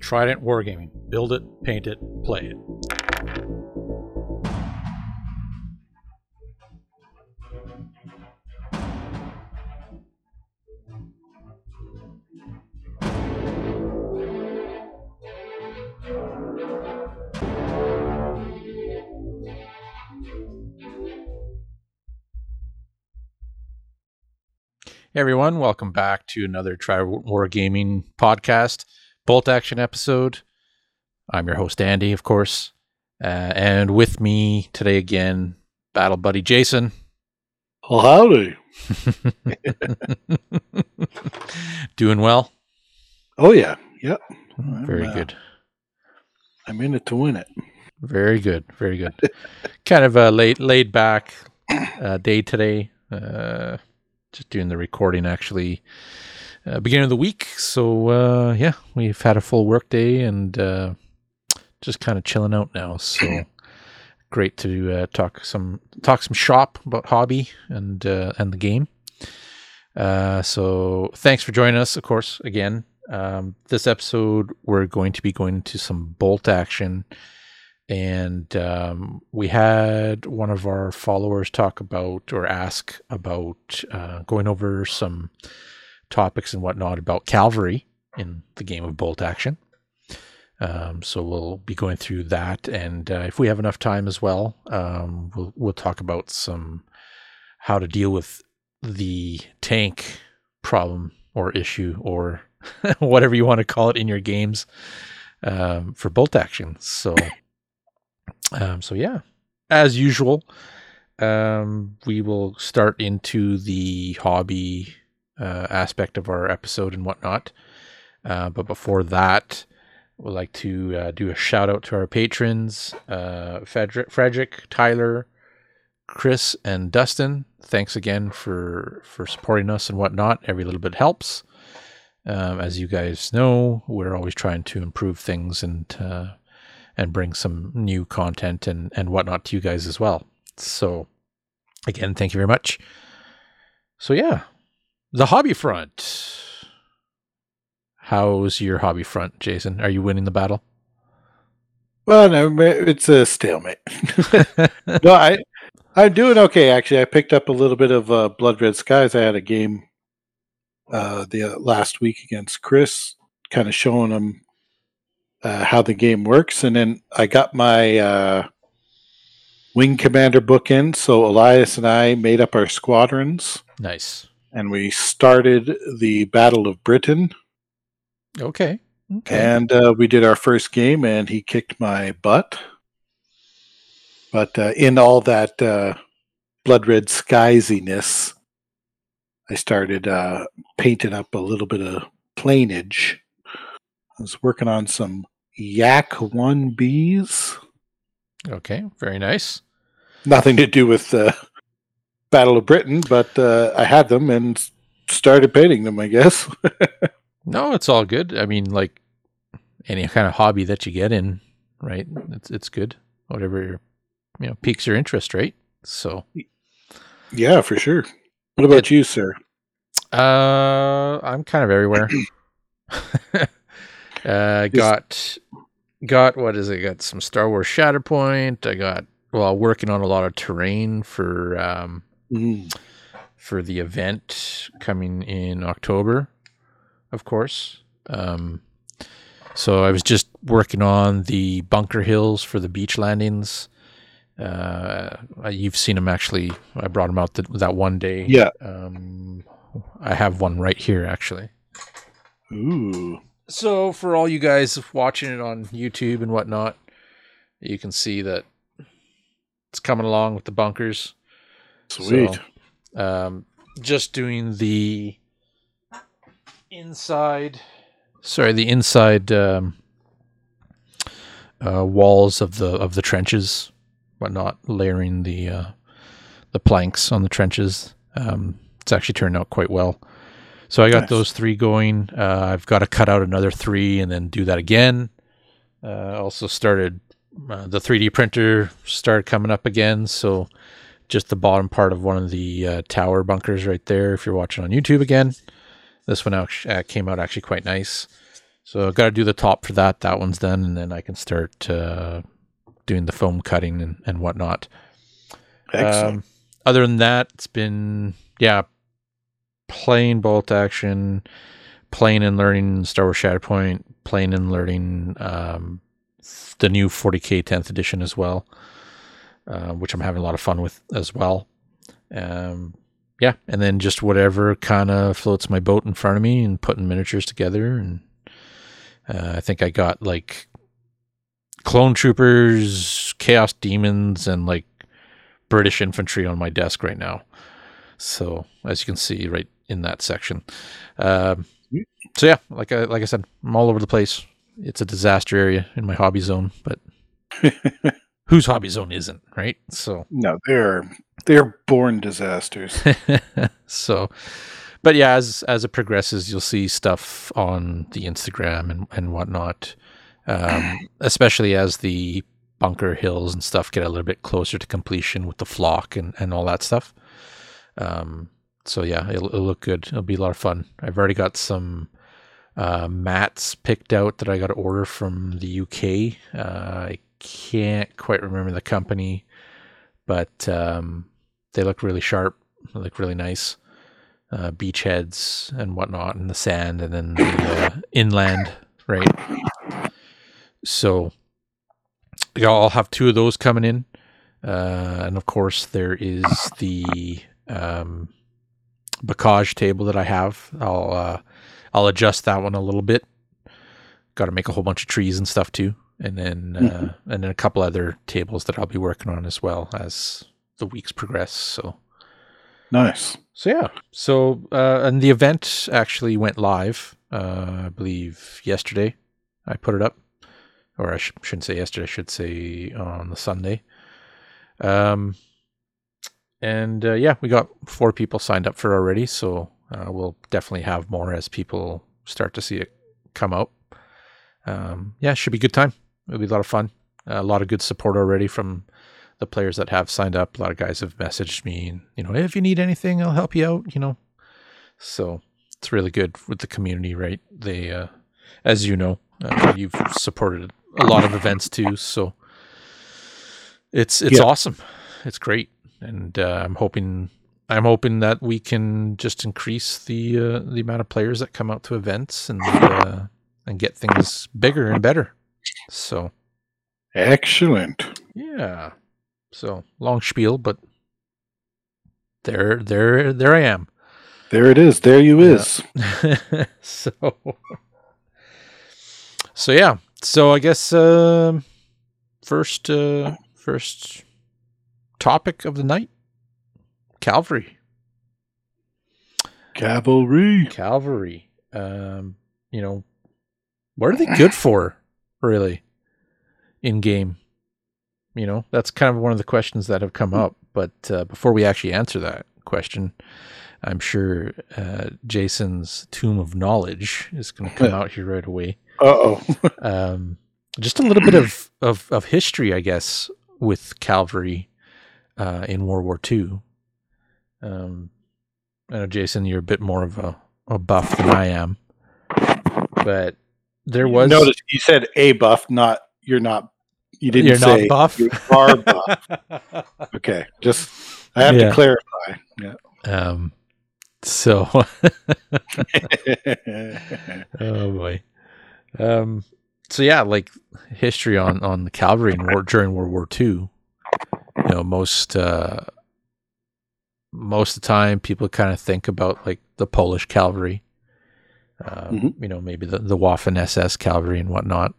Trident Wargaming. Build it, paint it, play it. Hey everyone, welcome back to another Try War Gaming podcast, bolt action episode. I'm your host Andy, of course, uh, and with me today again, battle buddy Jason. Well, howdy. Doing well. Oh yeah, yep. I'm, Very uh, good. I'm in it to win it. Very good. Very good. kind of a laid laid back uh, day today. Uh, just doing the recording actually uh, beginning of the week. So uh, yeah, we've had a full work day and uh, just kind of chilling out now. So great to uh, talk some talk some shop about hobby and uh, and the game. Uh, so thanks for joining us, of course, again. Um, this episode, we're going to be going into some bolt action and um, we had one of our followers talk about or ask about going over some topics and whatnot about cavalry in the game of bolt action. Um, so we'll be going through that, and uh, if we have enough time as well, um, we'll we'll talk about some how to deal with the tank problem or issue or whatever you want to call it in your games um, for bolt action. So. Um, so yeah, as usual, um, we will start into the hobby uh, aspect of our episode and whatnot. Uh, but before that, we'd like to uh, do a shout out to our patrons, uh, Frederick, Frederick, Tyler, Chris, and Dustin. Thanks again for for supporting us and whatnot. Every little bit helps. Um, as you guys know, we're always trying to improve things and uh, and bring some new content and, and whatnot to you guys as well. So, again, thank you very much. So, yeah, the hobby front. How's your hobby front, Jason? Are you winning the battle? Well, no, it's a stalemate. no, I I'm doing okay actually. I picked up a little bit of uh, Blood Red Skies. I had a game uh, the uh, last week against Chris, kind of showing him uh, how the game works, and then I got my uh, Wing Commander book in. So Elias and I made up our squadrons, nice. And we started the Battle of Britain. Okay. Okay. And uh, we did our first game, and he kicked my butt. But uh, in all that uh, blood red skiesiness, I started uh, painting up a little bit of plainage. I was working on some Yak 1Bs. okay. Very nice. Nothing to do with the Battle of Britain, but uh, I had them and started painting them, I guess. No, it's all good. I mean, like any kind of hobby that you get in, right? It's it's good. Whatever you know piques your interest, right? So, yeah, for sure. What about you, sir? uh, I'm kind of everywhere. uh, got got what is it? Got some Star Wars Shatterpoint. I got well working on a lot of terrain for um Mm, for the event coming in October, of course. Um, so I was just working on the bunker hills for the beach landings. Uh, you've seen them actually. I brought them out th- that one day. Yeah. Um, I have one right here actually. Ooh. So for all you guys watching it on YouTube and whatnot, you can see that it's coming along with the bunkers. Sweet. So, um, just doing the inside, sorry, the inside um, uh, walls of the of the trenches, whatnot, layering the uh, the planks on the trenches. Um, it's actually turned out quite well. So I got Nice. those three going. Uh, I've got to cut out another three and then do that again. Uh, also started uh, the 3D printer started coming up again, so just the bottom part of one of the uh, tower bunkers right there. If you're watching on YouTube again, this one out, uh, came out actually quite nice. So I've got to do the top for that. That one's done, and then I can start uh, doing the foam cutting and, and whatnot. Excellent. Um, other than that, it's been yeah, playing bolt action, playing and learning Star Wars Shatterpoint, playing and learning um, the new 40k 10th edition as well, uh, which I'm having a lot of fun with as well. Um, yeah, and then just whatever kind of floats my boat in front of me and putting miniatures together. And uh, I think I got like clone troopers, chaos demons, and like British infantry on my desk right now. So as you can see, right in that section. Um, so yeah, like I like I said, I'm all over the place. It's a disaster area in my hobby zone, but whose hobby zone isn't, right? So no, they're they're born disasters. so but yeah, as as it progresses, you'll see stuff on the Instagram and, and whatnot. Um, especially as the bunker hills and stuff get a little bit closer to completion with the flock and, and all that stuff. Um, so yeah, it'll, it'll look good. It'll be a lot of fun. I've already got some uh, mats picked out that I got to order from the UK. Uh, I can't quite remember the company, but um, they look really sharp. They look really nice. Uh, beachheads and whatnot, in the sand, and then the uh, inland, right? So I'll have two of those coming in, uh, and of course there is the um, bocage table that I have. I'll uh, I'll adjust that one a little bit. Got to make a whole bunch of trees and stuff too, and then uh, mm-hmm. and then a couple other tables that I'll be working on as well as the weeks progress. So nice. So yeah. So uh, and the event actually went live. Uh, I believe yesterday. I put it up, or I sh- shouldn't say yesterday. I should say on the Sunday. Um, and uh, yeah, we got four people signed up for already. So uh, we'll definitely have more as people start to see it come out. Um, yeah, should be a good time. It'll be a lot of fun. a lot of good support already from the players that have signed up. A lot of guys have messaged me, and you know, if you need anything, I'll help you out. You know, so it's really good with the community, right? They, uh, as you know, uh, you've supported a lot of events too, so it's it's yeah. awesome. It's great, and uh, I'm hoping I'm hoping that we can just increase the uh, the amount of players that come out to events and uh, and get things bigger and better. So excellent. Yeah. So long spiel, but there, there, there I am. There it is. There you yeah. is. so, so yeah. So I guess uh, first, uh, first topic of the night Cavalry. Cavalry. Cavalry. Um, you know, what are they good for, really, in game? You know, that's kind of one of the questions that have come up. But uh, before we actually answer that question, I'm sure uh, Jason's Tomb of Knowledge is going to come out here right away. Uh oh. um, just a little bit of, of, of history, I guess, with calvary uh, in World War II. Um, I know, Jason, you're a bit more of a, a buff than I am, but there was. Notice you said a buff, not you're not. You didn't you're say not buff. You are buff. okay, just I have yeah. to clarify. Yeah. Um. So. oh boy. Um. So yeah, like history on on the cavalry in war during World War II. You know, most uh, most of the time people kind of think about like the Polish cavalry, uh, mm-hmm. you know, maybe the, the Waffen SS cavalry and whatnot.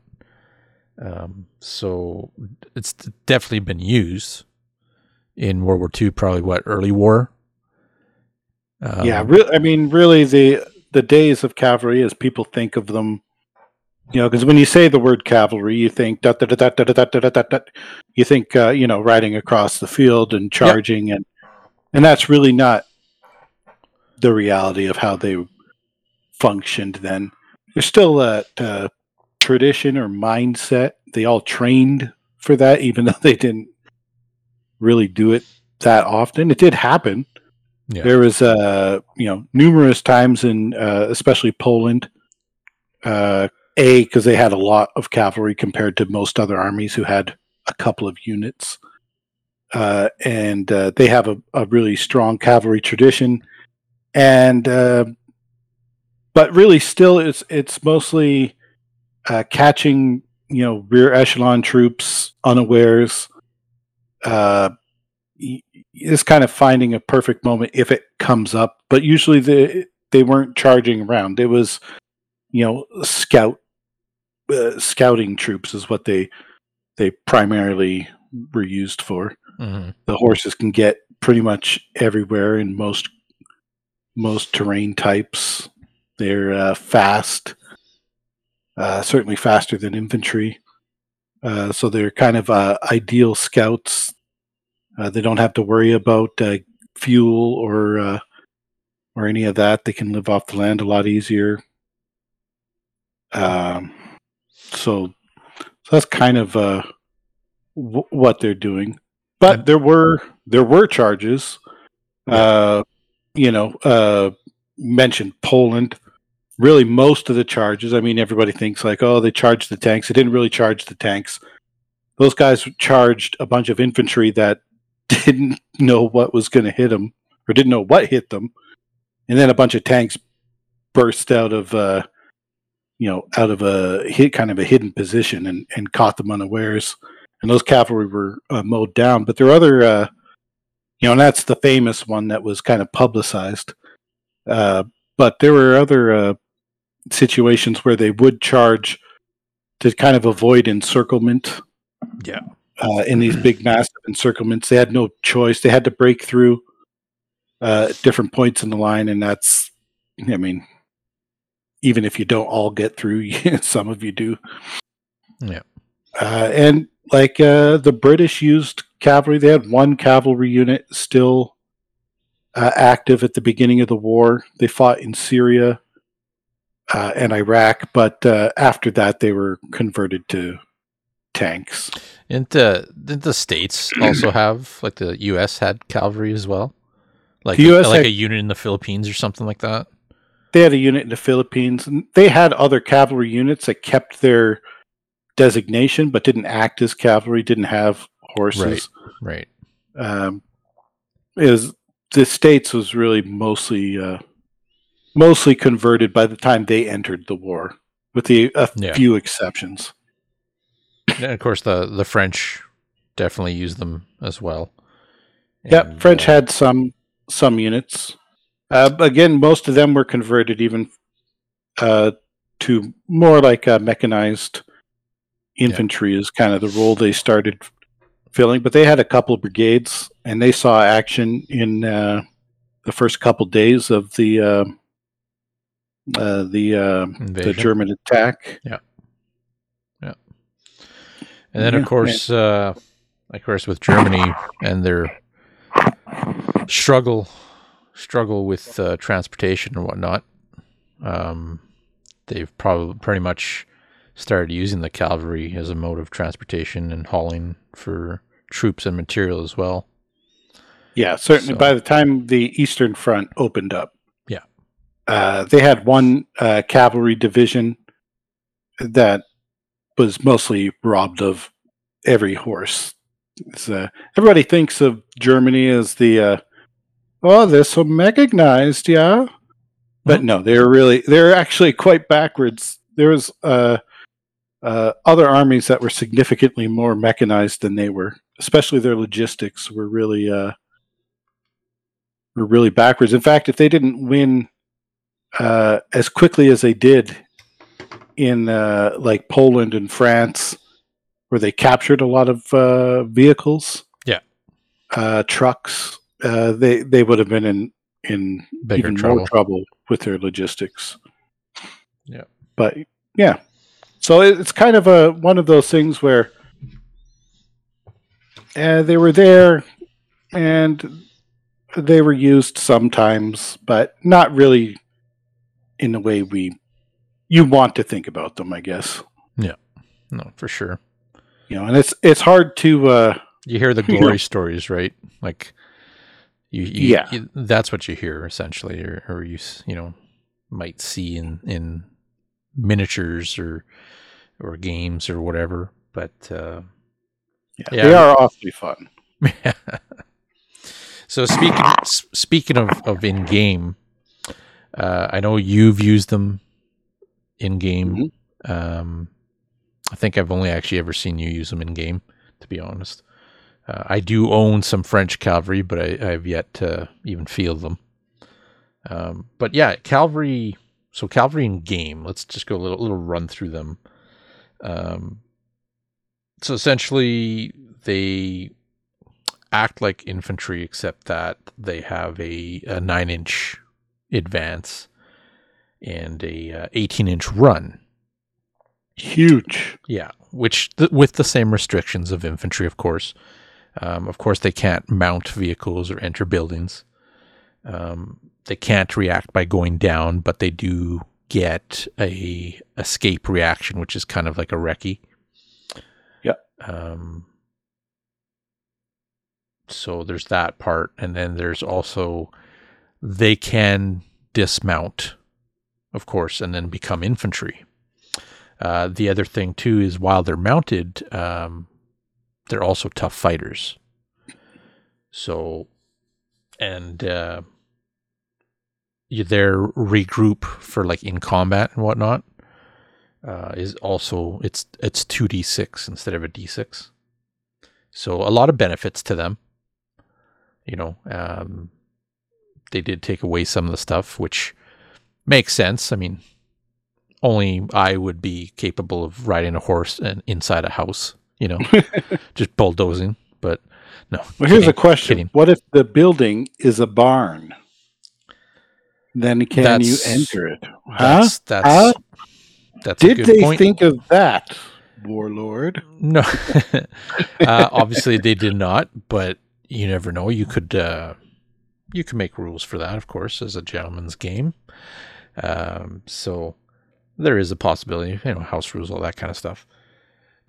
Um, so it's definitely been used in World War II, probably what early war. Um, yeah, re- I mean, really, the the days of cavalry, as people think of them, you know, because when you say the word cavalry, you think da da da da da da da da da. You think uh, you know riding across the field and charging yep. and and that's really not the reality of how they functioned then. There's still that uh, tradition or mindset. They all trained for that, even though they didn't really do it that often. It did happen. Yeah. There was, uh, you know, numerous times in, uh, especially Poland, uh, a because they had a lot of cavalry compared to most other armies who had a couple of units, uh, and uh, they have a, a, really strong cavalry tradition, and uh, but really still it's it's mostly uh, catching you know rear echelon troops unawares. Uh, is kind of finding a perfect moment if it comes up, but usually they they weren't charging around. It was you know scout uh, scouting troops is what they they primarily were used for. Mm-hmm. The horses can get pretty much everywhere in most most terrain types. They're uh, fast, uh, certainly faster than infantry. Uh, so they're kind of uh, ideal scouts. Uh, they don't have to worry about uh, fuel or or any of that. They can live off the land a lot easier. Um, so, so that's kind of uh, w- what they're doing. But there were there were charges. Uh, you know, uh, mentioned Poland. Really, most of the charges. I mean, everybody thinks like, oh, they charged the tanks. They didn't really charge the tanks. Those guys charged a bunch of infantry that didn't know what was going to hit them or didn't know what hit them, and then a bunch of tanks burst out of uh, you know, out of a hit kind of a hidden position and, and caught them unawares. And those cavalry were uh, mowed down. But there are other, uh, you know, and that's the famous one that was kind of publicized. Uh, but there were other uh, situations where they would charge to kind of avoid encirclement. Yeah. Uh, in these big, massive encirclements, they had no choice. They had to break through uh, different points in the line, and that's, I mean, even if you don't all get through, some of you do. Yeah. Uh, and like uh, the British used cavalry, they had one cavalry unit still uh, active at the beginning of the war. They fought in Syria uh, and Iraq, but uh, after that, they were converted to tanks. Didn't the, didn't the states also have like the U.S. had cavalry as well? Like, US like had, a unit in the Philippines or something like that? they had a unit in the Philippines, and they had other cavalry units that kept their designation but didn't act as cavalry, didn't have horses. Right. right. Um, is the states was really mostly uh, mostly converted by the time they entered the war, with the a yeah. few exceptions. And of course, the the French definitely used them as well. yep, French uh, had some some units. Uh, again, most of them were converted even uh, to more like a mechanized infantry yeah. is kind of the role they started filling. But they had a couple of brigades, and they saw action in uh, the first couple days of the uh, uh, the uh, the German attack. Yeah, yeah. And then, yeah, of course, of course, with Germany and their struggle struggle with uh, transportation and whatnot, um, they've probably pretty much started using the cavalry as a mode of transportation and hauling for troops and material as well. Yeah, certainly. So, by the time the Eastern Front opened up, uh, they had one uh, cavalry division that was mostly robbed of every horse. Uh, everybody thinks of Germany as the uh, oh, they're so mechanized, yeah. But no, they're really they're actually quite backwards. There was uh, uh, other armies that were significantly more mechanized than they were, especially their logistics were really uh, were really backwards. In fact, if they didn't win uh, as quickly as they did in uh, like Poland and France, where they captured a lot of uh, vehicles, yeah, uh, trucks, uh, they they would have been in in Bigger even trouble. more trouble with their logistics. Yeah, but yeah, so it's kind of a one of those things where uh, they were there and they were used sometimes, but not really in the way we you want to think about them, I guess. Yeah, no, for sure. You know, and it's it's hard to. Uh, you hear the glory you know, stories, right? Like you, you yeah, you, that's what you hear essentially, or, or you you know might see in in miniatures or or games or whatever. But uh, yeah, yeah, they are awfully fun. so speaking speaking of of in game, uh, I know you've used them in game. Mm-hmm. Um, I think I've only actually ever seen you use them in game, to be honest. Uh, I do own some French cavalry, but I, have yet to even field them. Um, but yeah, cavalry. So cavalry in game. Let's just go a little little run through them. Um, so essentially, they act like infantry, except that they have a, a nine inch advance and a uh, 18 inch run. Huge. Yeah, which th- with the same restrictions of infantry, of course. Um, of course, they can't mount vehicles or enter buildings. Um, they can't react by going down, but they do get a escape reaction, which is kind of like a recce. Yeah. Um, so there's that part, and then there's also they can dismount, of course, and then become infantry. Uh, the other thing too is while they're mounted, um, they're also tough fighters. So, and uh, their regroup for like in combat and whatnot uh, is also it's it's two d six instead of a d six. So a lot of benefits to them. You know, um, they did take away some of the stuff, which makes sense. I mean, only I would be capable of riding a horse and inside a house you know, just bulldozing. But no. Well, here's a question: kidding. What if the building is a barn? Then can that's, you enter it? Huh? That's, that's, huh? that's Did they point. think of that, warlord? No, uh, obviously they did not. But you never know. You could uh, you can make rules for that, of course, as a gentleman's game. Um, so there is a possibility, you know, house rules, all that kind of stuff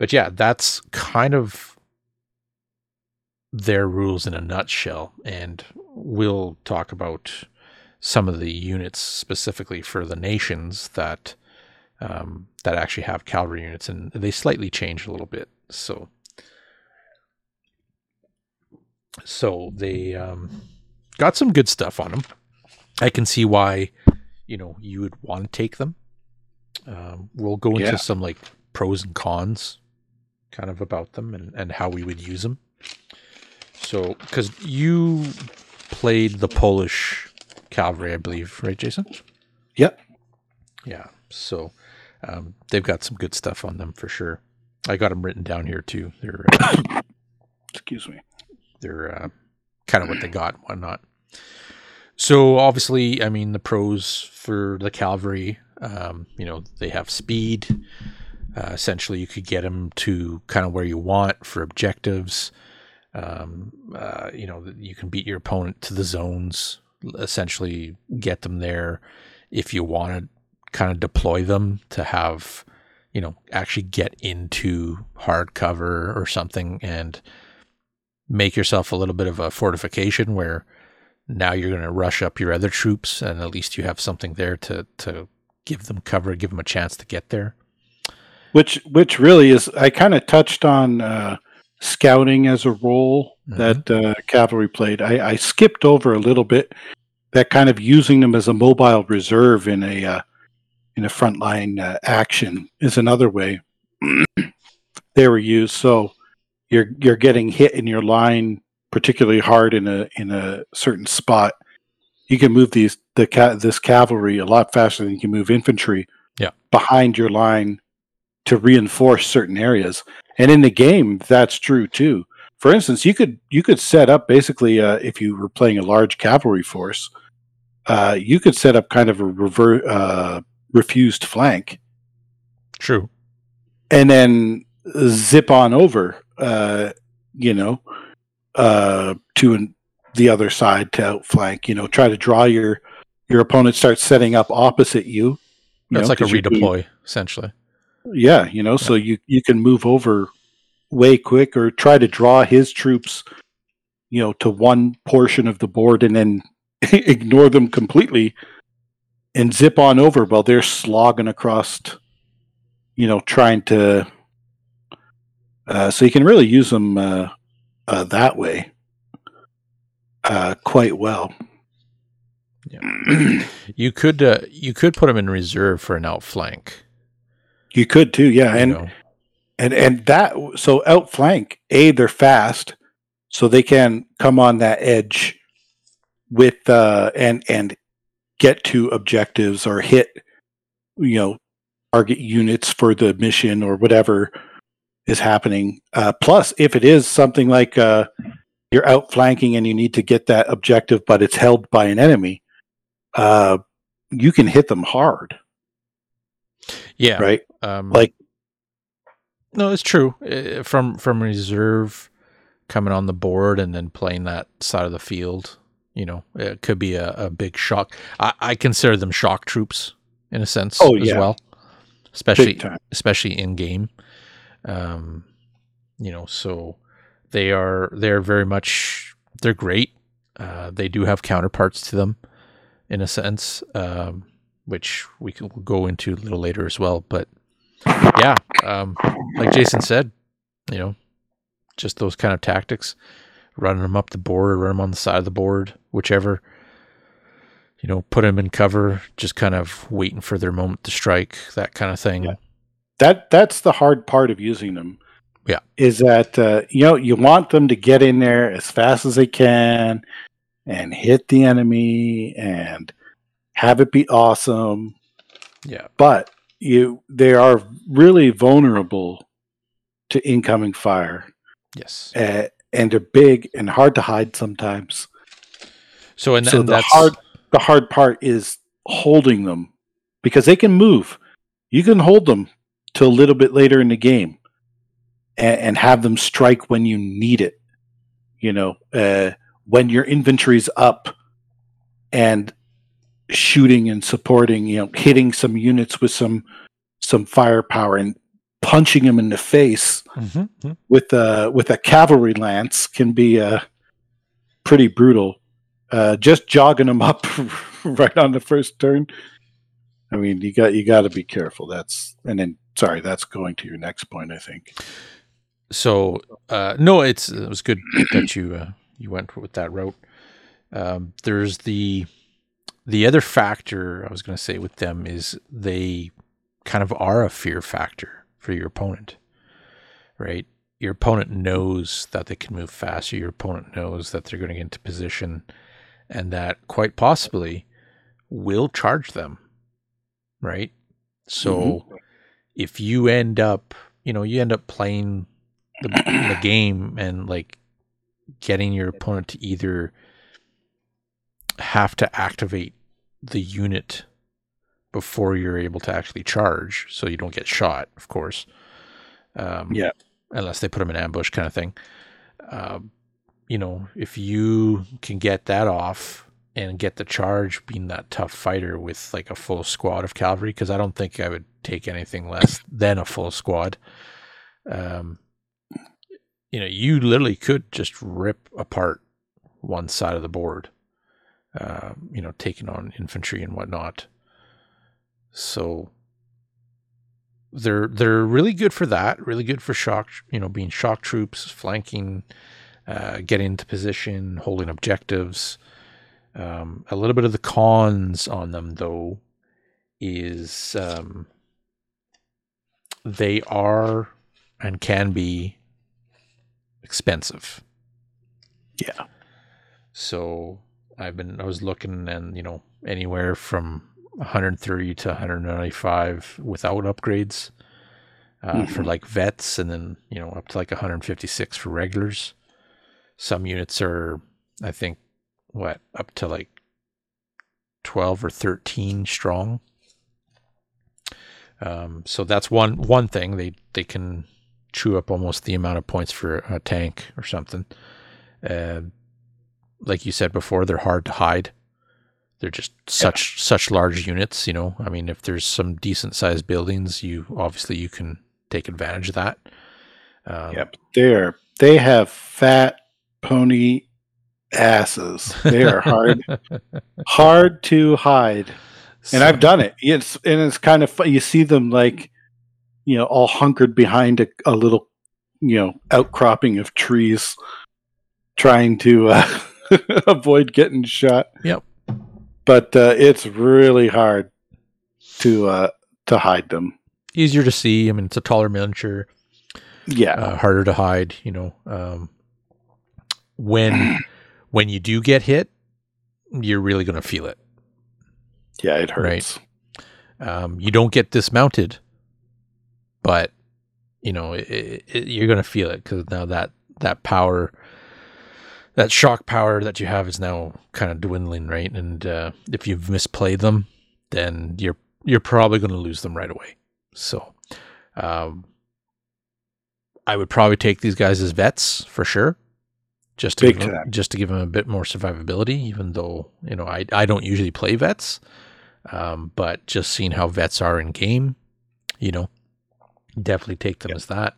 but yeah, that's kind of their rules in a nutshell. And we'll talk about some of the units specifically for the nations that um, that actually have cavalry units, and they slightly change a little bit. So, so they um, got some good stuff on them. I can see why, you know, you would want to take them. Um, we'll go into yeah. some like pros and cons kind of about them and, and how we would use them. So, because you played the Polish cavalry, I believe, right, Jason? Yep. Yeah. So um, they've got some good stuff on them for sure. I got them written down here too. They're uh, excuse me. They're uh, kind of what they got, whatnot. So obviously, I mean, the pros for the cavalry, um, you know, they have speed. Uh, essentially, you could get them to kind of where you want for objectives. Um, uh, you know, you can beat your opponent to the zones, essentially get them there if you want to kind of deploy them to have, you know, actually get into hard cover or something and make yourself a little bit of a fortification where now you're going to rush up your other troops and at least you have something there to, to give them cover, give them a chance to get there which which really is I kind of touched on uh, scouting as a role mm-hmm. that uh, cavalry played. I, I, skipped over a little bit that kind of using them as a mobile reserve in a uh, in a frontline uh, action is another way they were used. So you're you're getting hit in your line particularly hard in a in a certain spot. You can move these the ca- this cavalry a lot faster than you can move infantry. Yeah. behind your line to reinforce certain areas. And in the game, that's true too. For instance, you could you could set up basically uh, if you were playing a large cavalry force, uh, you could set up kind of a rever- uh, refused flank. True. And then zip on over, uh, you know, uh, to an, the other side to outflank. You know, try to draw your your opponent starts setting up opposite you. you That's know, like a redeploy, essentially. Yeah, you know, yeah. so you you can move over way quick or try to draw his troops, you know, to one portion of the board and then ignore them completely and zip on over while they're slogging across you know, trying to. Uh, so you can really use them uh, uh, that way uh, quite well. Yeah. you could uh, you could put them in reserve for an outflank. You could too, yeah, and know. and and that so outflank. A, they're fast, so they can come on that edge with uh and and get to objectives or hit you know target units for the mission or whatever is happening. Uh, plus, if it is something like uh, you're outflanking and you need to get that objective, but it's held by an enemy, uh, you can hit them hard. Yeah. Right. Um, like, no, it's true. From from reserve coming on the board and then playing that side of the field, you know, it could be a, a big shock. I, I consider them shock troops in a sense oh, as yeah. well, especially especially in game. Um, you know, so they are they're very much they're great. Uh, they do have counterparts to them in a sense, um, which we can go into a little later as well. But yeah, um, like Jason said, you know, just those kind of tactics, running them up the board run them on the side of the board, whichever. You know, put them in cover, just kind of waiting for their moment to strike, that kind of thing. Yeah. That that's the hard part of using them. Yeah, is that uh, you know you want them to get in there as fast as they can and hit the enemy and have it be awesome. Yeah. But you they are really vulnerable to incoming fire. Yes. Uh, and they're big and hard to hide sometimes. So and, so and the that's... hard the hard part is holding them because they can move. You can hold them till a little bit later in the game and, and have them strike when you need it. You know, uh, when your inventory's up and shooting and supporting, you know, hitting some units with some some firepower and punching them in the face mm-hmm, mm-hmm. with a with a cavalry lance can be uh, pretty brutal. Uh, just jogging them up right on the first turn. I mean, you got you got to be careful. That's and then sorry, that's going to your next point. I think. So uh, no, it's it was good that you uh, you went with that route. Um, there's the the other factor I was going to say with them is they kind of are a fear factor for your opponent, right? Your opponent knows that they can move faster. Your opponent knows that they're going to get into position, and that quite possibly will charge them, right? So mm-hmm. if you end up, you know, you end up playing the, the game and like getting your opponent to either have to activate the unit before you're able to actually charge, so you don't get shot, of course. Um, yeah. Unless they put them in ambush, kind of thing. Uh, you know, if you can get that off and get the charge, being that tough fighter with like a full squad of cavalry, because I don't think I would take anything less than a full squad. Um, you know, you literally could just rip apart one side of the board, uh, you know, taking on infantry and whatnot. So they're they're really good for that. Really good for shock, you know, being shock troops, flanking, uh, getting into position, holding objectives. Um, a little bit of the cons on them, though, is um, they are and can be expensive. Yeah. So I've been I was looking and you know anywhere from 130 to 195 without upgrades uh, mm-hmm. for like vets, and then you know up to like 156 for regulars. Some units are, I think, what up to like 12 or 13 strong. Um, so that's one one thing they they can chew up almost the amount of points for a tank or something. Uh, like you said before, they're hard to hide. They're just such yeah. such large units, you know. I mean, if there's some decent sized buildings, you obviously you can take advantage of that. Um, yep, they're they have fat pony asses. They are hard hard to hide, and I've done it. It's and it's kind of fun. You see them like you know, all hunkered behind a, a little, you know, outcropping of trees, trying to uh, avoid getting shot. Yep. But uh, it's really hard to uh, to hide them. Easier to see. I mean, it's a taller miniature. Yeah. Uh, harder to hide. You know, um, when when you do get hit, you're really going to feel it. Yeah, it hurts. Um, you don't get dismounted, but you know it, it, you're going to feel it because now that that power, that shock power that you have is now kind of dwindling, right? And uh, if you've misplayed them, then you're you're probably going to lose them right away. So, um, I would probably take these guys as vets for sure, just to Big give them, time. just to give them a bit more survivability. Even though you know I I don't usually play vets, um, but just seeing how vets are in game, you know, definitely take them as that.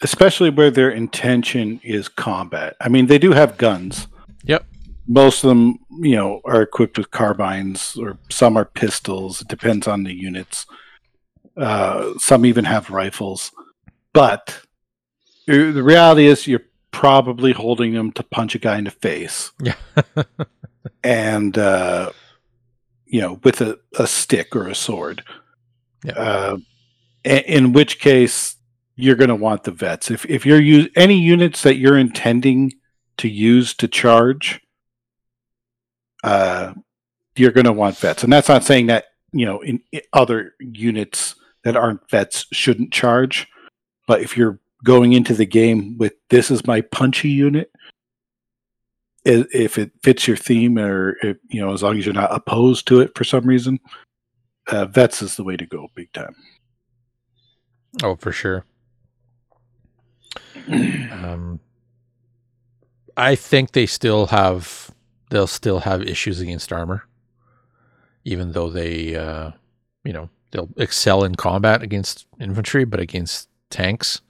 Especially where their intention is combat. I mean, they do have guns. Yep. Most of them, you know, are equipped with carbines, or some are pistols. It depends on the units. Uh, some even have rifles. But uh, the reality is, you're probably holding them to punch a guy in the face, Yeah. and uh, you know, with a, a stick or a sword. Yeah. Uh, i- in which case, you're going to want the vets. If if you're use any units that you're intending to use to charge, uh, you're going to want vets. And that's not saying that you know in, in other units that aren't vets shouldn't charge, but if you're going into the game with this is my punchy unit, if it fits your theme or if, you know as long as you're not opposed to it for some reason, uh, vets is the way to go, big time. Oh, for sure. Um, I think they still have they'll still have issues against armor, even though they uh, you know they'll excel in combat against infantry, but against tanks,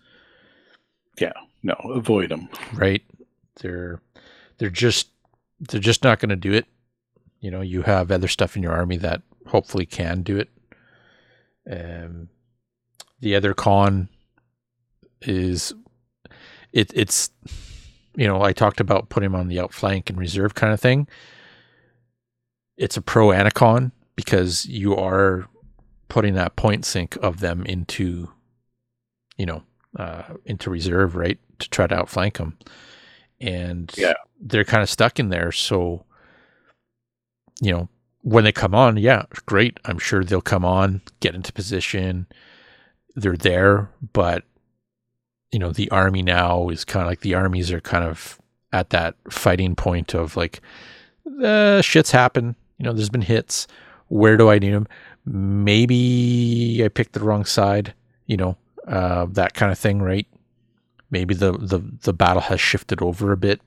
Yeah, no, avoid them. right? They're they're just they're just not going to do it. You know, you have other stuff in your army that hopefully can do it. Um, the other con is it it's you know I talked about putting him on the outflank and reserve kind of thing. It's a pro and a con because you are putting that point sink of them into you know uh, into reserve right to try to outflank them and Yeah. they're kind of stuck in there so you know when they come on yeah great i'm sure they'll come on get into position they're there but you know the army now is kind of like the armies are kind of at that fighting point of like uh, shit's happened you know there's been hits where do i need them maybe i picked the wrong side you know uh, that kind of thing right? Maybe the, the the battle has shifted over a bit.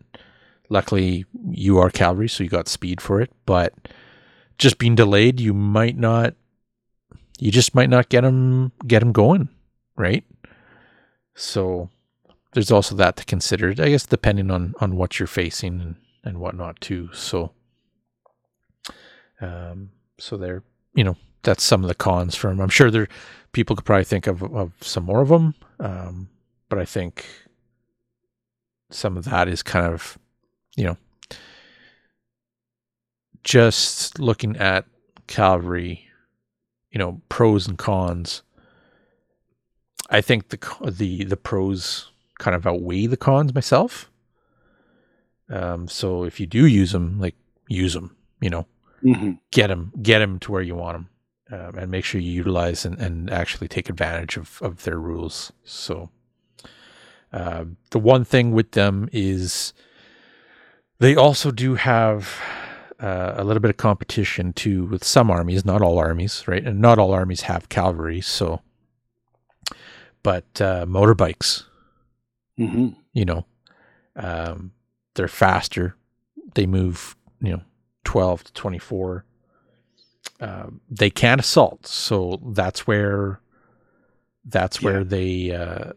Luckily you are cavalry so you got speed for it but just being delayed you might not you just might not get them get them going right? So there's also that to consider i guess depending on on what you're facing and and whatnot too so um so there you know that's some of the cons them i'm sure there people could probably think of of some more of them um but i think some of that is kind of you know just looking at cavalry you know pros and cons. I think the the the pros kind of outweigh the cons myself. Um so if you do use them like use them you know. Hmm get them get them to where you want them um, and make sure you utilize and, and actually take advantage of, of their rules. So uh, the one thing with them is they also do have uh, a little bit of competition too with some armies not all armies right? And not all armies have cavalry so but uh, motorbikes hmm you know um, they're faster. They move you know 12 to 24 um, they can't assault so that's where that's where Yeah. they uh,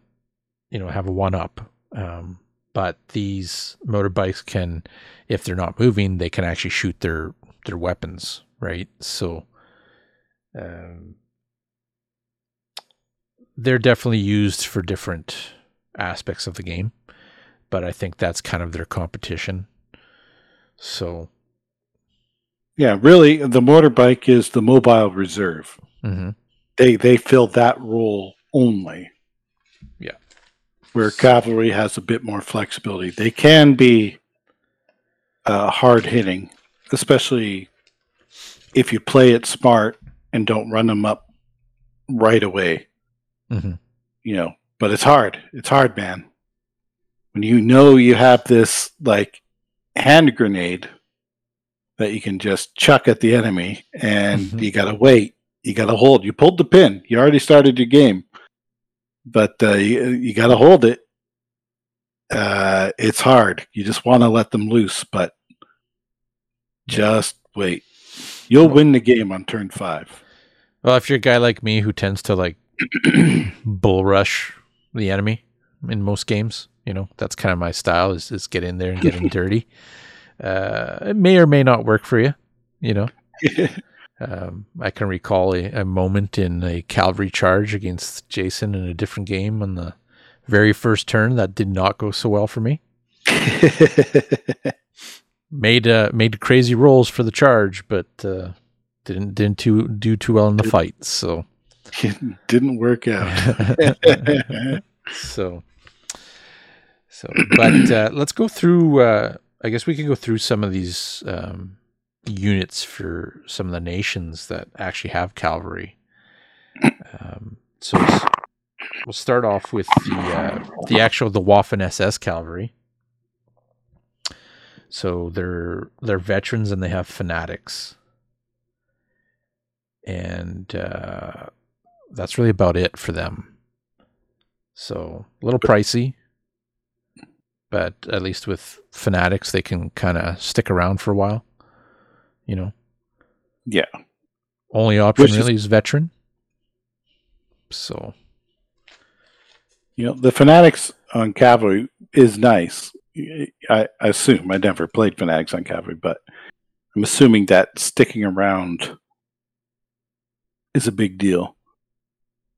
you know have a one up um, but these motorbikes can if they're not moving they can actually shoot their their weapons right so um, they're definitely used for different aspects of the game, but I think that's kind of their competition. So, Yeah, really, the motorbike is the mobile reserve. mhm. They they fill that role only. Yeah. Where cavalry has a bit more flexibility. They can be uh, hard hitting, especially if you play it smart and don't run them up right away. Mhm. You know, but it's hard. It's hard, man. When you know you have this like hand grenade that you can just chuck at the enemy and Mhm. you got to wait. You got to hold. You pulled the pin. You already started your game. But uh, you, you got to hold it. Uh, it's hard. You just want to let them loose but just wait. You'll win the game on turn five. Well, if you're a guy like me who tends to like bull rush the enemy in most games, you know, that's kind of my style is, is get in there and get him dirty. Uh, it may or may not work for you, you know. Um, I can recall a, a moment in a cavalry charge against Jason in a different game on the very first turn that did not go so well for me. Made uh, made crazy rolls for the charge, but uh, didn't didn't too, do too well in the fight. So it didn't work out so so but uh, let's go through uh, i guess we can go through some of these um, units for some of the nations that actually have cavalry um, so we'll start off with the uh, the actual the waffen ss cavalry so they're they're veterans and they have fanatics. And uh, that's really about it for them. So a little pricey, but at least with fanatics, they can kind of stick around for a while. You know, yeah. Only option Which is- really is veteran. So. You know the fanatics on cavalry is nice. I, I assume. I never played fanatics on cavalry but i'm assuming that sticking around is a big deal.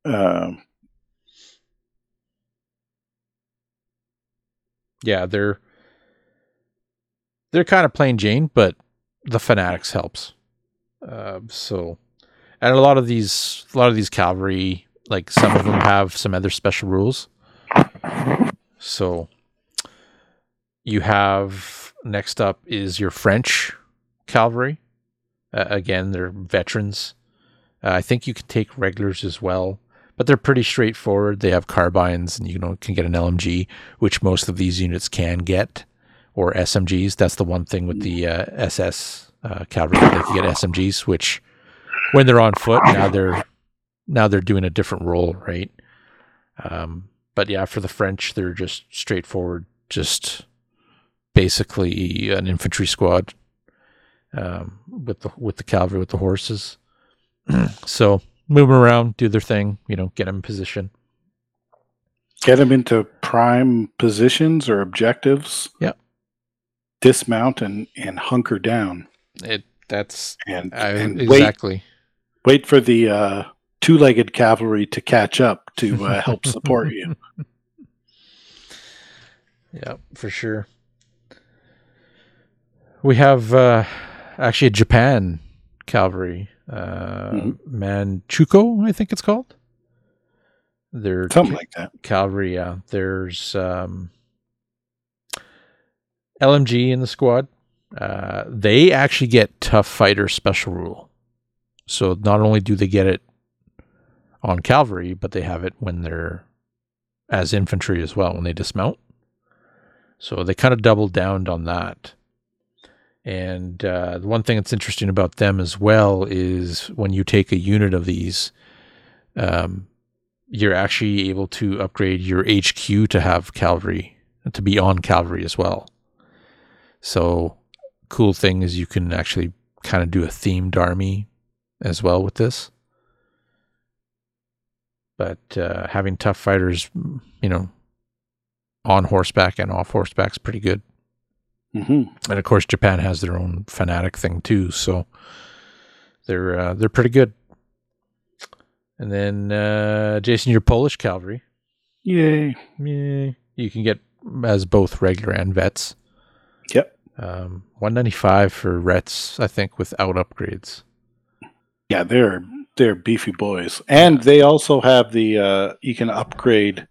Um, yeah, they're they're kind of plain Jane, but the fanatics helps. Uh, so, and a lot of these, a lot of these cavalry, like some of them have some other special rules. So, you have next up is your French cavalry. Uh, again, they're veterans. Uh, I think you can take regulars as well, but they're pretty straightforward. They have carbines, and you know can get an LMG, which most of these units can get, or SMGs. That's the one thing with the uh, SS uh, cavalry; they can get SMGs, which when they're on foot now they're now they're doing a different role, right? Um, but yeah, for the French, they're just straightforward, just basically an infantry squad um, with the with the cavalry with the horses. so move them around, do their thing, you know, get them in position. get them into prime positions or objectives Yeah. dismount and and hunker down It that's and, I, and wait exactly. wait for the uh, two-legged cavalry to catch up to uh, help support you Yeah, for sure. We have uh, actually Japan cavalry, uh, Mhm. Manchukuo, I think it's called. They're something like that cavalry. Yeah, there's um, LMG in the squad. Uh, they actually get tough fighter special rule. So not only do they get it on cavalry, but they have it when they're as infantry as well when they dismount. So they kind of doubled down on that. And uh, the one thing that's interesting about them as well is when you take a unit of these, um, you're actually able to upgrade your HQ to have cavalry, to be on cavalry as well. So, cool thing is you can actually kind of do a themed army as well with this. But uh, having tough fighters, you know, on horseback and off horseback is pretty good. Hmm And of course, Japan has their own fanatic thing too, so they're uh, they're pretty good. And then uh, Jason, your Polish cavalry. Yay. Yeah, you can get as both regular and vets. Yep. Um, 195 for Rets, I think, without upgrades. Yeah, they're they're beefy boys, and they also have the uh, you can upgrade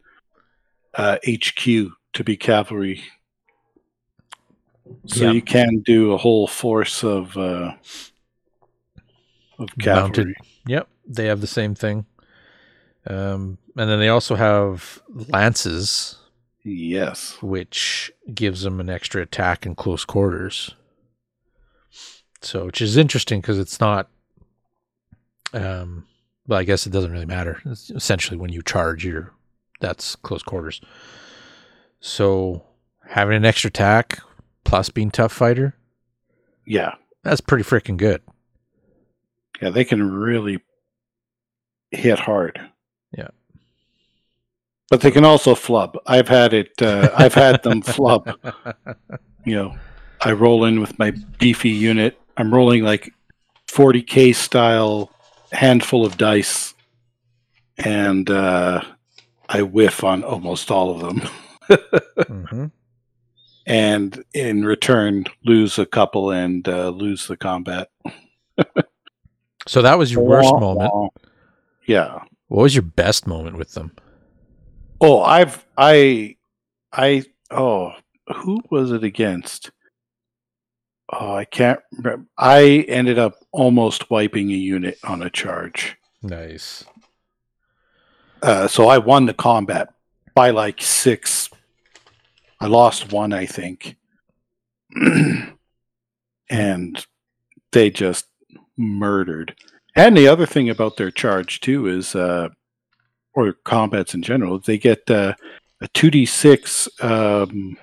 uh, HQ to be cavalry, so Yeah. you can do a whole force of uh, of Mounted. cavalry. Yep, they have the same thing. Um, and then they also have lances, Yes, which gives them an extra attack in close quarters. So, which is interesting because it's not. Um, well, I guess it doesn't really matter. It's essentially, when you charge, you're that's close quarters. So, having an extra attack plus being tough fighter, yeah, that's pretty freaking good. yeah. They can really hit hard. Yeah. but they can also flub. I've had it. Uh, I've had them flub. you know, I roll in with my beefy unit. I'm rolling like 40k style handful of dice, and uh, I whiff on almost all of them, hmm and in return lose a couple and uh, lose the combat. So that was your worst moment. Yeah. What was your best moment with them? Oh, I've I I oh who was it against? Oh, I can't remember. I ended up almost wiping a unit on a charge. Nice. Uh, so I won the combat by like six. I lost one, I think. and they just murdered. And the other thing about their charge too is, uh, or combats in general, they get uh, a two d six. Um,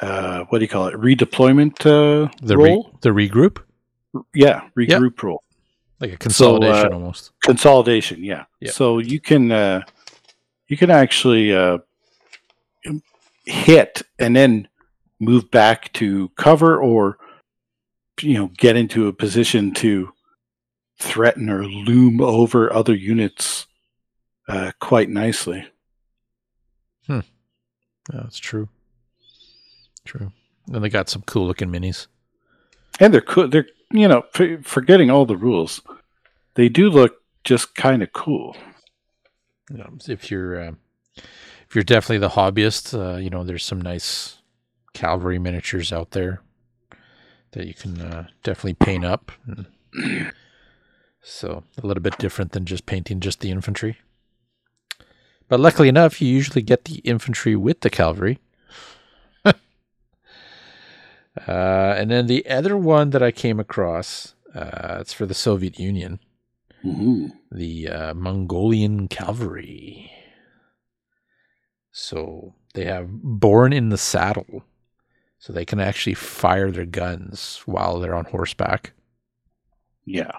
uh, what do you call it? Redeployment uh, The re- the regroup, yeah, regroup roll. like a consolidation almost. consolidation yeah. Yeah. so you can uh you can actually uh hit and then move back to cover or you know get into a position to threaten or loom over other units uh quite nicely Yeah, that's true. True. And they got some cool looking minis. and they're cool they're you know for, forgetting all the rules they do look just kind of cool You know, if you're uh, if you're definitely the hobbyist, uh, you know, there's some nice cavalry miniatures out there that you can uh, definitely paint up. So a little bit different than just painting just the infantry. But luckily enough, you usually get the infantry with the cavalry. uh, and then the other one that I came across, uh, it's for the Soviet Union Mhm. the uh, Mongolian cavalry. So they have born in the saddle, so they can actually fire their guns while they're on horseback. yeah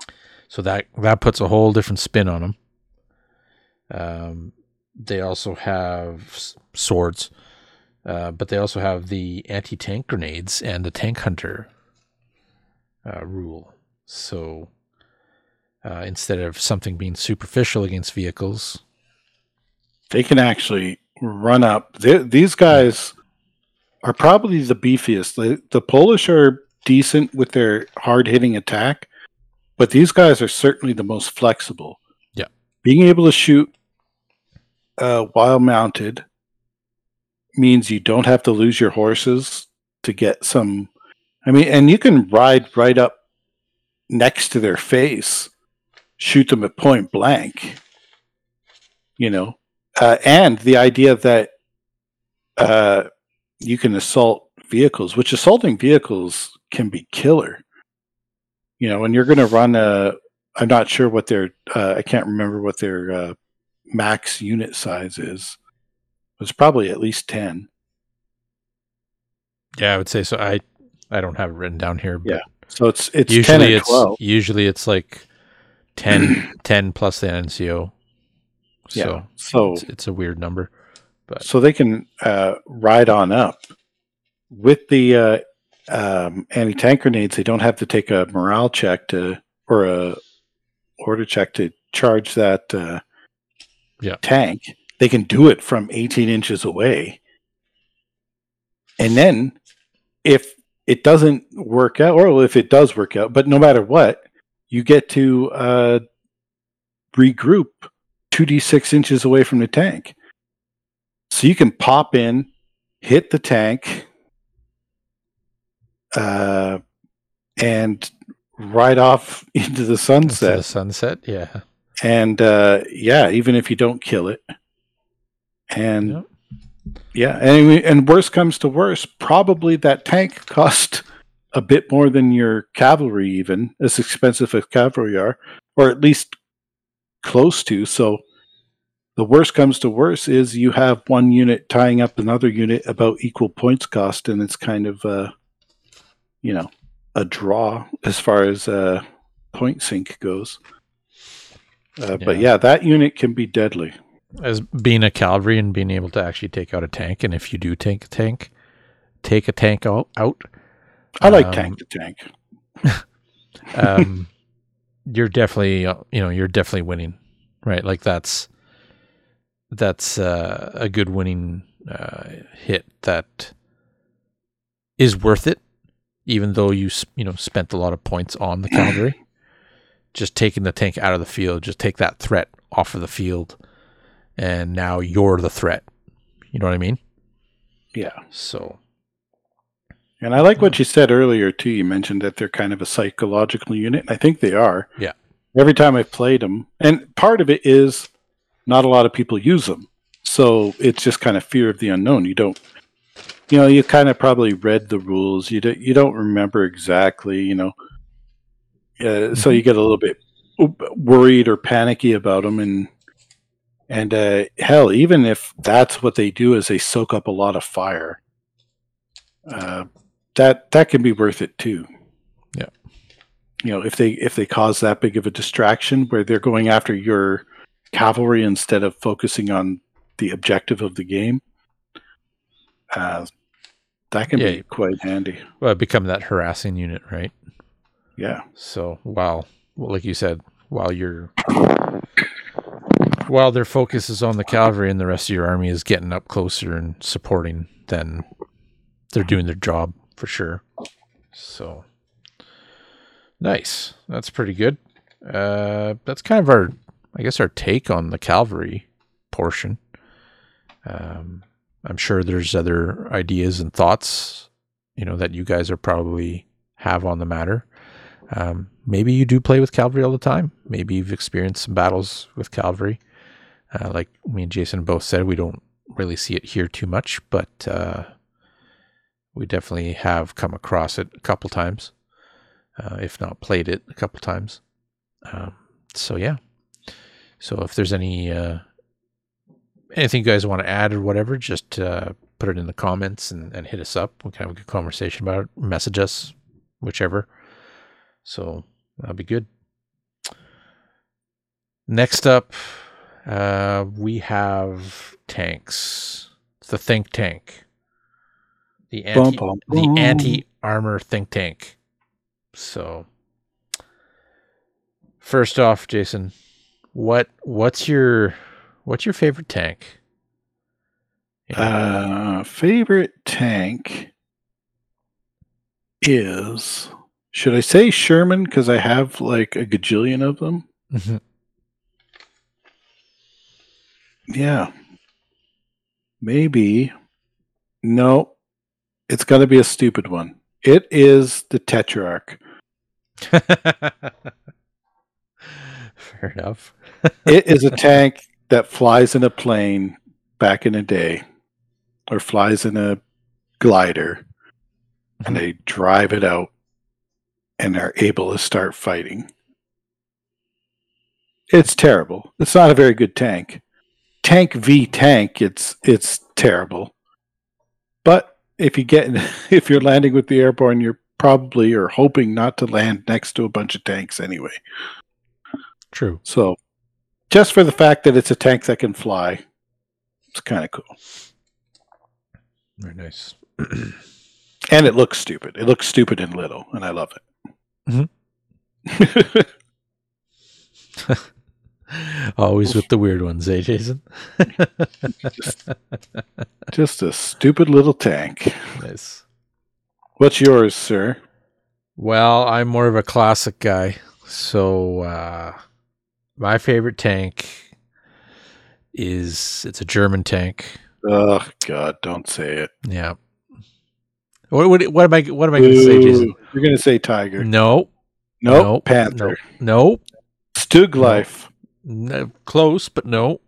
So that that puts a whole different spin on them. Um, they also have swords, uh, but they also have the anti-tank grenades and the tank hunter uh, rule. So uh, instead of something being superficial against vehicles, they can actually run up. They, these guys are probably the beefiest. The, the Polish are decent with their hard hitting attack, but these guys are certainly the most flexible. Yeah. Being able to shoot uh, while mounted means you don't have to lose your horses to get some. I mean, and you can ride right up next to their face, shoot them at point blank. You know, uh, and the idea that uh, you can assault vehicles, which assaulting vehicles can be killer. You know, and you're going to run a. I'm not sure what their. Uh, I can't remember what their uh, max unit size is. It's probably at least ten. yeah, I would say so. I I don't have it written down here, but Yeah, So it's it's usually it's twelve. usually it's like 10, 10 plus the NCO. Yeah. So So it's, it's a weird number. But so they can uh, ride on up with the uh, um, anti-tank grenades. They don't have to take a morale check to or a order check to charge that uh, Yeah. tank, they can do it from 18 inches away. And then if it doesn't work out, or if it does work out, but no matter what, you get to uh, regroup 2d6 inches away from the tank. So you can pop in, hit the tank, uh, and ride off into the Into sunset. the sunset. Yeah. And uh, yeah, even if you don't kill it, and Yep. yeah, and we- and worst comes to worst, probably that tank cost a bit more than your cavalry, even as expensive as cavalry are, or at least close to. So the worst comes to worst is you have one unit tying up another unit about equal points cost, and it's kind of uh, you know a draw as far as uh, point sink goes. Uh, But Yeah. yeah, that unit can be deadly. As being a cavalry and being able to actually take out a tank, and if you do take a tank, take a tank out. out I like Um, tank to tank. um, you're definitely uh, you know you're definitely winning, right? Like that's that's uh, a good winning uh, hit that is worth it, even though you you know spent a lot of points on the cavalry. just taking the tank out of the field, just take that threat off of the field, and now you're the threat. You know what I mean? Yeah. So And I like what you said earlier too. You mentioned that they're kind of a psychological unit. and I think they are. Yeah. Every time I've played them, and part of it is not a lot of people use them, so it's just kind of fear of the unknown. You don't, you know, you kind of probably read the rules. You don't, you don't remember exactly, you know. Uh, So you get a little bit worried or panicky about them, and and uh, hell, even if that's what they do, is they soak up a lot of fire. Uh, that that can be worth it too. Yeah. You know, if they if they cause that big of a distraction where they're going after your cavalry instead of focusing on the objective of the game, uh, that can Yeah. be quite handy. well, become that harassing unit, right? Yeah. So while, well, like you said, while you're while their focus is on the cavalry and the rest of your army is getting up closer and supporting, then they're doing their job for sure. So nice. That's pretty good. Uh, that's kind of our, I guess, our take on the cavalry portion. Um, I'm sure there's other ideas and thoughts, you know, that you guys are probably have on the matter. Um, maybe you do play with cavalry all the time. Maybe you've experienced some battles with cavalry. Uh, like me and Jason both said, we don't really see it here too much, but uh, we definitely have come across it a couple times, uh, if not played it a couple times. Um, so yeah. So if there's any uh, anything you guys want to add or whatever, just uh, put it in the comments and, and hit us up. We can have a good conversation about it. Message us, whichever. So that'll be good. Next up, uh, we have tanks. The think tank. The anti Bum, bum, the bum. anti armor think tank. So first off, Jason, what what's your what's your favorite tank? Uh, favorite tank is should I say Sherman because I have like a gajillion of them. Mhm. Yeah. Maybe. No. It's got to be a stupid one. It is the Tetrarch. Fair enough. It is a tank that flies in a plane back in a day or flies in a glider and they mm-hmm. drive it out and are able to start fighting. It's terrible. It's not a very good tank. Tank v tank, it's it's terrible. But if you get if you're landing with the airborne, you're probably or hoping not to land next to a bunch of tanks anyway. True. So just for the fact that it's a tank that can fly, it's kind of cool. Very nice. And it looks stupid. It looks stupid and little, and I love it. Mhm. Always with the weird ones, eh, Jason? Just a stupid little tank. nice. What's yours, sir? Well, I'm more of a classic guy. So, uh, my favorite tank is it's a German tank. Oh God, don't say it. Yeah. What, what, what am I what am I going to say, Jason? You're gonna say tiger. No. Nope. no, Panther. No. Stuglife. No. Close, but no.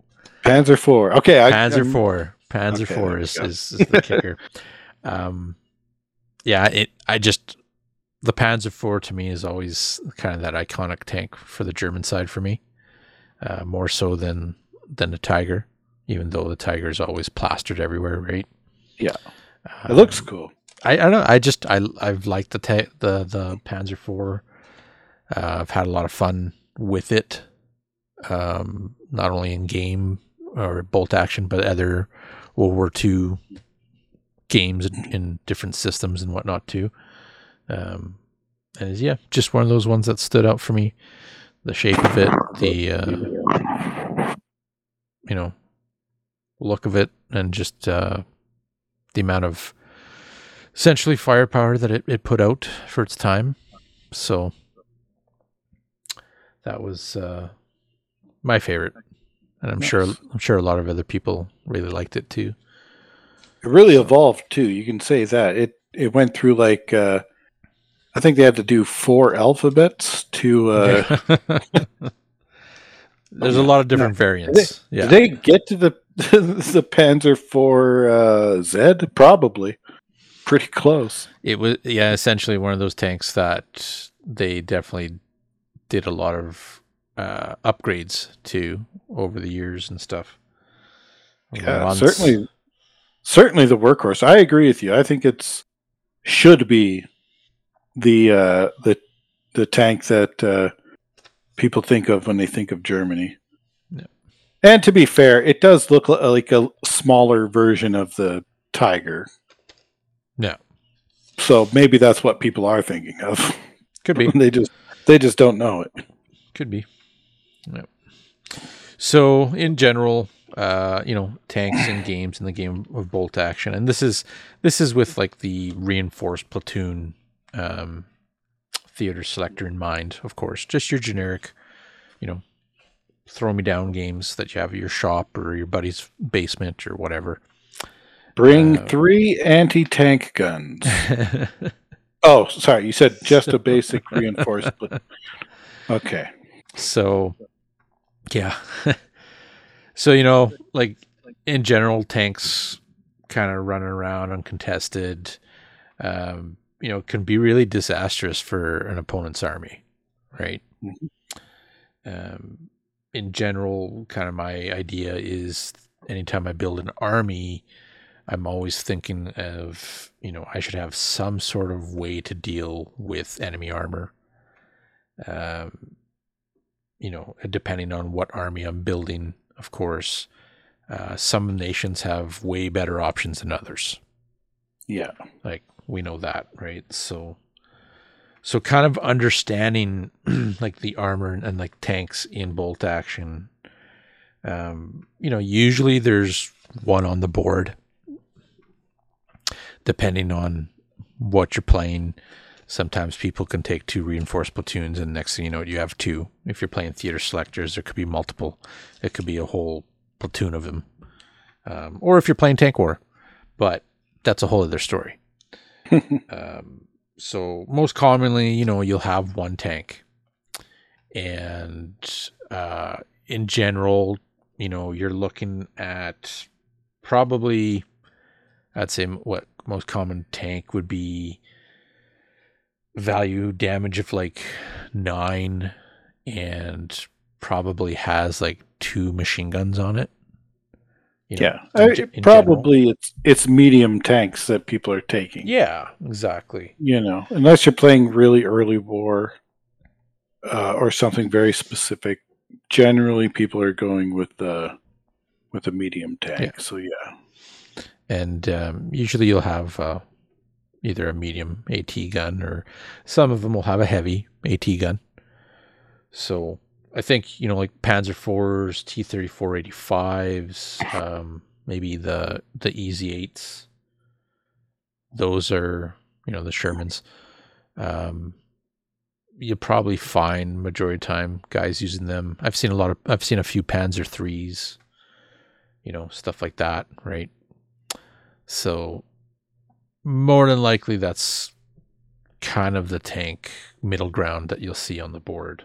Panzer Four. Okay. I, Panzer Four. Panzer Okay, Four is, is, is the kicker. um, yeah, it. I just the Panzer Four to me is always kind of that iconic tank for the German side for me, uh, more so than than the Tiger, even though the Tiger is always plastered everywhere, right? Yeah. It looks Um, cool. I, I don't know. I just I I've liked the ta- the the Panzer Four. Uh, I've had a lot of fun with it, um, not only in game or bolt action, but other World War II games in, different systems and whatnot too. Um, and yeah, just one of those ones that stood out for me. The shape of it, the uh, you know look of it, and just uh, the amount of essentially firepower that it, it put out for its time. So that was uh, my favorite, and I'm sure I'm sure a lot of other people really liked it too. It really evolved too. You can say that it it went through like uh, I think they had to do four alphabets to. Uh, There's a lot of different variants. Yeah, Did they get to the the Panzer Four uh, Z? Probably. Pretty close. it was yeah, essentially one of those tanks that they definitely did a lot of uh, upgrades to over the years and stuff. Yeah, certainly, certainly the workhorse. I agree with you. I think it's should be the uh, the the tank that uh, people think of when they think of Germany. Yeah. And to be fair, it does look like a smaller version of the Tiger. Yeah. So maybe that's what people are thinking of. Could be. they just they just don't know it. Could be. Yep. So in general, uh, you know, tanks and games in the game of bolt action, and this is this is with like the reinforced platoon um, theater selector in mind, of course. Just your generic, you know, throw me down games that you have at your shop or your buddy's basement or whatever. Bring Uh, three anti-tank guns. Oh, sorry, you said just a basic reinforced. pla- Okay. So, yeah. so, you know, like in general, tanks kind of running around uncontested, um, you know, can be really disastrous for an opponent's army, right? Mhm. Um, in general, kind of my idea is anytime I build an army, I'm always thinking of, you know, I should have some sort of way to deal with enemy armor. Um, you know, depending on what army I'm building, of course, uh, some nations have way better options than others. Yeah. Like we know that, right? So, so kind of understanding like the armor and, and like tanks in bolt action. Um, you know, usually there's one on the board, depending on what you're playing. Sometimes people can take two reinforced platoons, and next thing you know, you have two. If you're playing theater selectors, there could be multiple. It could be a whole platoon of them. Um, or if you're playing tank war, but that's a whole other story. um, so most commonly, you know, you'll have one tank, and uh, in general, you know, you're looking at probably, I'd say, what most common tank would be value damage of like nine, and probably has like two machine guns on it. You know, Yeah. in in general. probably it's it's medium tanks that people are taking. Yeah, exactly. You know, unless you're playing really early war uh, or something very specific. Generally, people are going with the with a medium tank. Yeah. So yeah. and um, usually you'll have uh, either a medium AT gun or some of them will have a heavy AT gun. So I think you know like Panzer fours, T thirty four eighty fives, um, maybe the the Easy eights. Those are you know the Shermans. Um, you'll probably find majority of time guys using them. I've seen a lot of I've seen a few Panzer threes, you know stuff like that, right? So more than likely that's kind of the tank middle ground that you'll see on the board.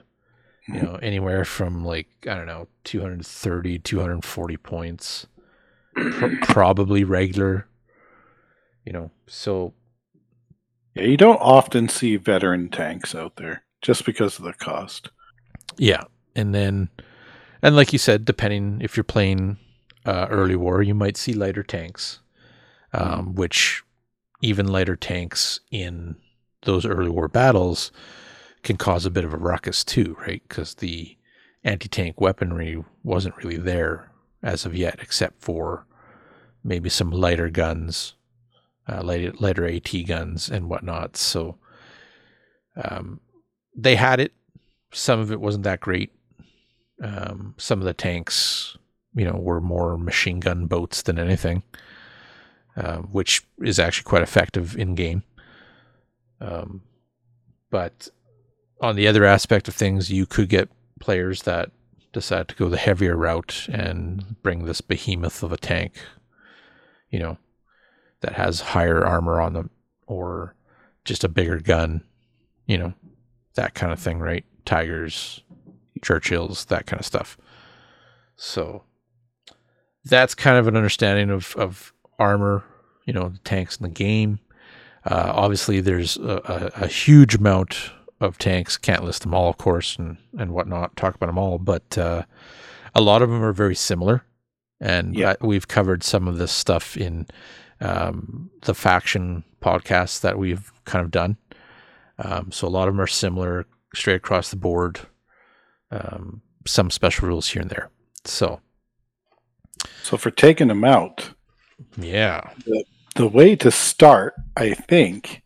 You know anywhere from like i don't know 230 240 points. Pro- probably regular. You know so Yeah, you don't often see veteran tanks out there just because of the cost. yeah and then and like you said depending if you're playing uh, early war you might see lighter tanks um, which even lighter tanks in those early war battles can cause a bit of a ruckus too, right? Because the anti tank weaponry wasn't really there as of yet, except for maybe some lighter guns, uh, lighter, lighter AT guns and whatnot. So um, they had it. Some of it wasn't that great. Um, some of the tanks, you know, were more machine gun boats than anything, uh, which is actually quite effective in game. Um, but on the other aspect of things, you could get players that decide to go the heavier route and bring this behemoth of a tank, you know, that has higher armor on them or just a bigger gun, you know, that kind of thing, right? Tigers, Churchills, that kind of stuff. So that's kind of an understanding of, of armor, you know, the tanks in the game. Uh, obviously, there's a, a, a huge amount of tanks. Can't list them all, of course, and and whatnot. Talk about them all, but uh, a lot of them are very similar, and Yeah. uh, we've covered some of this stuff in um, the faction podcasts that we've kind of done. Um, so a lot of them are similar, straight across the board. Um, some special rules here and there. So So for taking them out, yeah, the way to start, I think,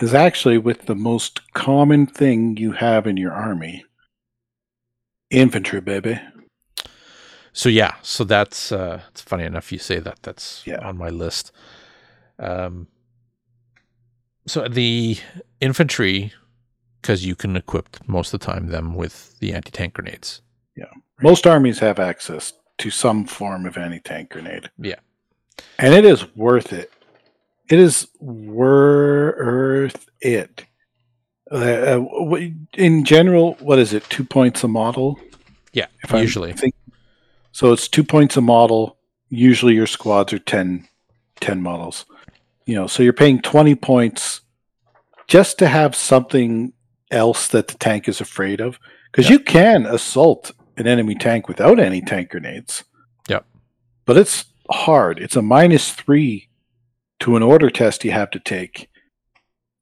is actually with the most common thing you have in your army. Infantry, baby. So yeah, so that's uh it's funny enough you say that. That's Yeah. on my list. Um so the infantry because you can equip most of the time them with the anti-tank grenades. Yeah. Most armies have access to some form of anti-tank grenade. Yeah. And it is worth it. It is worth it. Uh, uh, in general, what is it? Two points a model. Yeah, If I'm usually. think- so it's two points a model. Usually your squads are 10, 10 models. You know, so you're paying 20 points just to have something else that the tank is afraid of. Because Yeah. you can assault an enemy tank without any tank grenades. Yep. But it's hard. It's a minus three to an order test you have to take.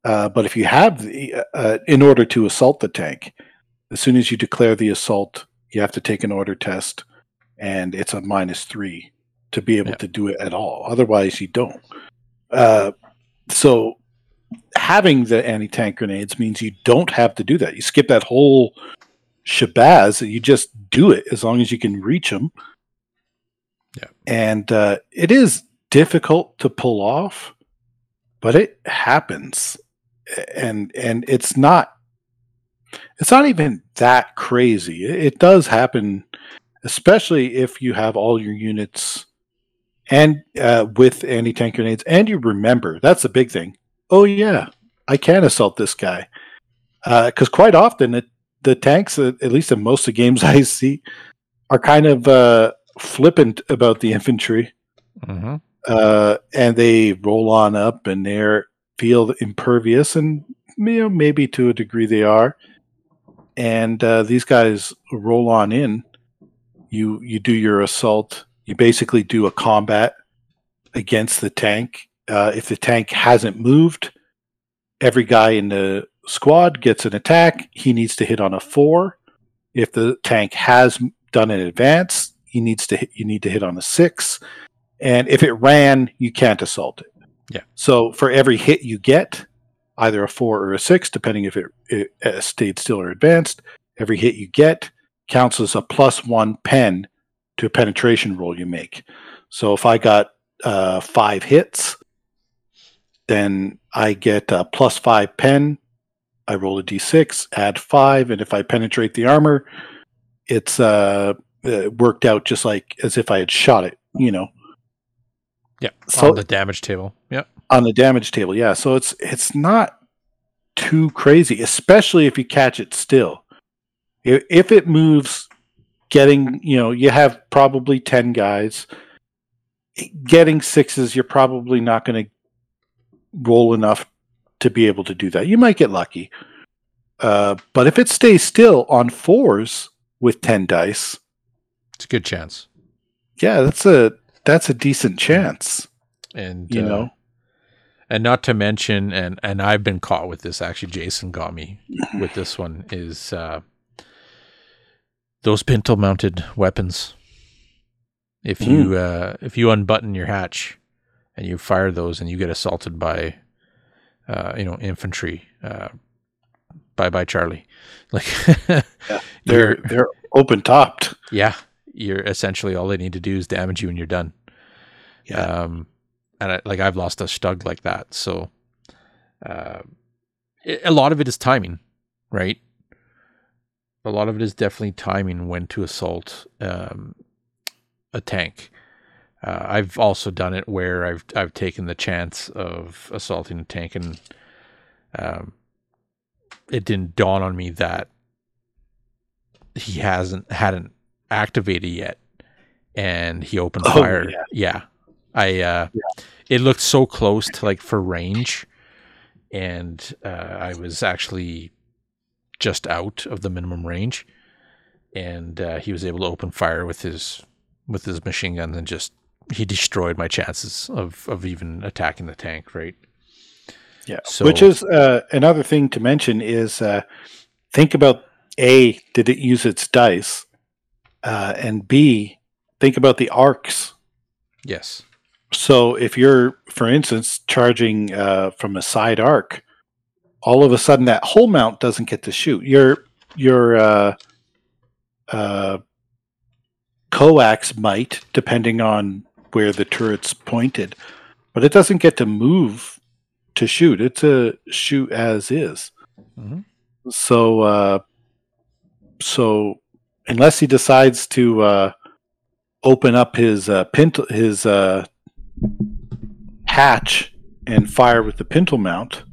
Uh, but if you have the, uh, in order to assault the tank, as soon as you declare the assault, you have to take an order test, and it's a minus three to be able Yeah. to do it at all. Otherwise, you don't. Uh, so having the anti-tank grenades means you don't have to do that. You skip that whole shabazz. You just do it as long as you can reach them. Yeah. And uh, it is difficult to pull off, but it happens, and and it's not. It's not even that crazy. It, does happen, especially if you have all your units and uh, with anti-tank grenades, and you remember. That's the big thing. Oh yeah, I can assault this guy, because quite often it, the tanks, uh, at least in most of the games I see, are kind of uh, flippant about the infantry hmm uh, and they roll on up and they're feel impervious, and you know maybe to a degree they are. And uh, these guys roll on in. You you do your assault. You basically do a combat against the tank. Uh, if the tank hasn't moved, every guy in the squad gets an attack. He needs to hit on a four. If the tank has done an advance, he needs to hit, you need to hit on a six and if it ran, you can't assault it. Yeah. So for every hit you get, either a four or a six, depending if it, it uh, stayed still or advanced, every hit you get, counts as a plus one pen to a penetration roll you make. So if I got uh, five hits, then I get a plus five pen. I roll a d6, add five, and if I penetrate the armor, it's uh, uh, worked out just like as if I had shot it. You know, Yeah. So- on the damage table. Yep. on the damage table. Yeah, so it's it's not too crazy, especially if you catch it still. If, if it moves, getting you know you have probably ten guys. Getting sixes, you're probably not going to roll enough to be able to do that. You might get lucky, uh, but if it stays still on fours with ten dice, It's a good chance. yeah, that's a that's a decent chance. And You uh, know, and not to mention and and I've been caught with this actually Jason got me with this one is uh those pintle mounted weapons. If you uh if you unbutton your hatch and you fire those and you get assaulted by uh you know infantry uh bye bye Charlie like they're you're they're open topped. yeah you're essentially all they need to do is damage you and you're done. Yeah. um and I, like i've lost a stug like that so uh, it, a lot of it is timing right? A lot of it is definitely timing when to assault um a tank. Uh, I've also done it where I've I've taken the chance of assaulting a tank and um, it didn't dawn on me that he hasn't hadn't activated yet. And he opened Oh, fire. yeah. yeah. I uh it looked so close to like for range. And uh i was actually just out of the minimum range. And uh, he was able to open fire with his with his machine gun and just he destroyed my chances of of even attacking the tank right? Yeah. So- Which is uh, another thing to mention is uh, think about A, did it use its dice? Uh, and B, think about the arcs. yes So if you're, for instance, charging uh, from a side arc, all of a sudden that whole mount doesn't get to shoot. Your your uh, uh, coax might, depending on where the turret's pointed, but it doesn't get to move to shoot. It's a shoot as is. Mhm. So uh, so unless he decides to uh, open up his uh, pint his uh, hatch and fire with the pintle mount,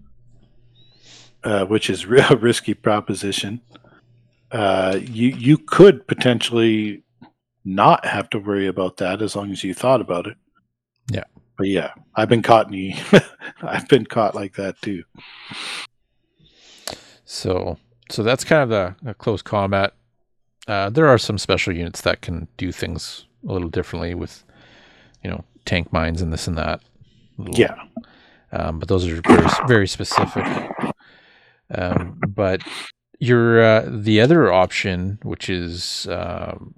uh, which is a risky proposition. Uh, you you could potentially not have to worry about that as long as you thought about it. Yeah. but yeah, I've been caught in the, I've been caught like that too. So, so that's kind of the, the close combat. Uh, there are some special units that can do things a little differently with, you know, tank mines and this and that. Yeah, um, but those are very very specific. Um, but your uh, the other option, which is um,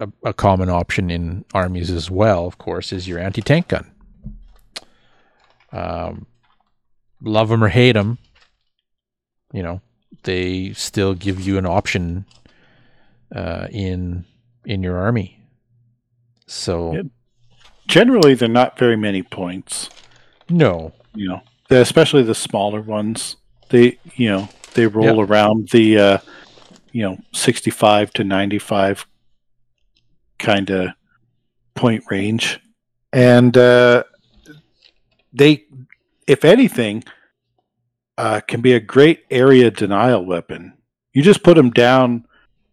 a, a common option in armies as well, of course, is your anti tank gun. Um, love them or hate them, you know, they still give you an option uh, in in your army. So Yep. generally they're not very many points. no, you know, especially the smaller ones. They, you know, they roll around the, uh, you know, 65 to 95 kind of point range. And uh, they, if anything, uh, can be a great area denial weapon. You just put them down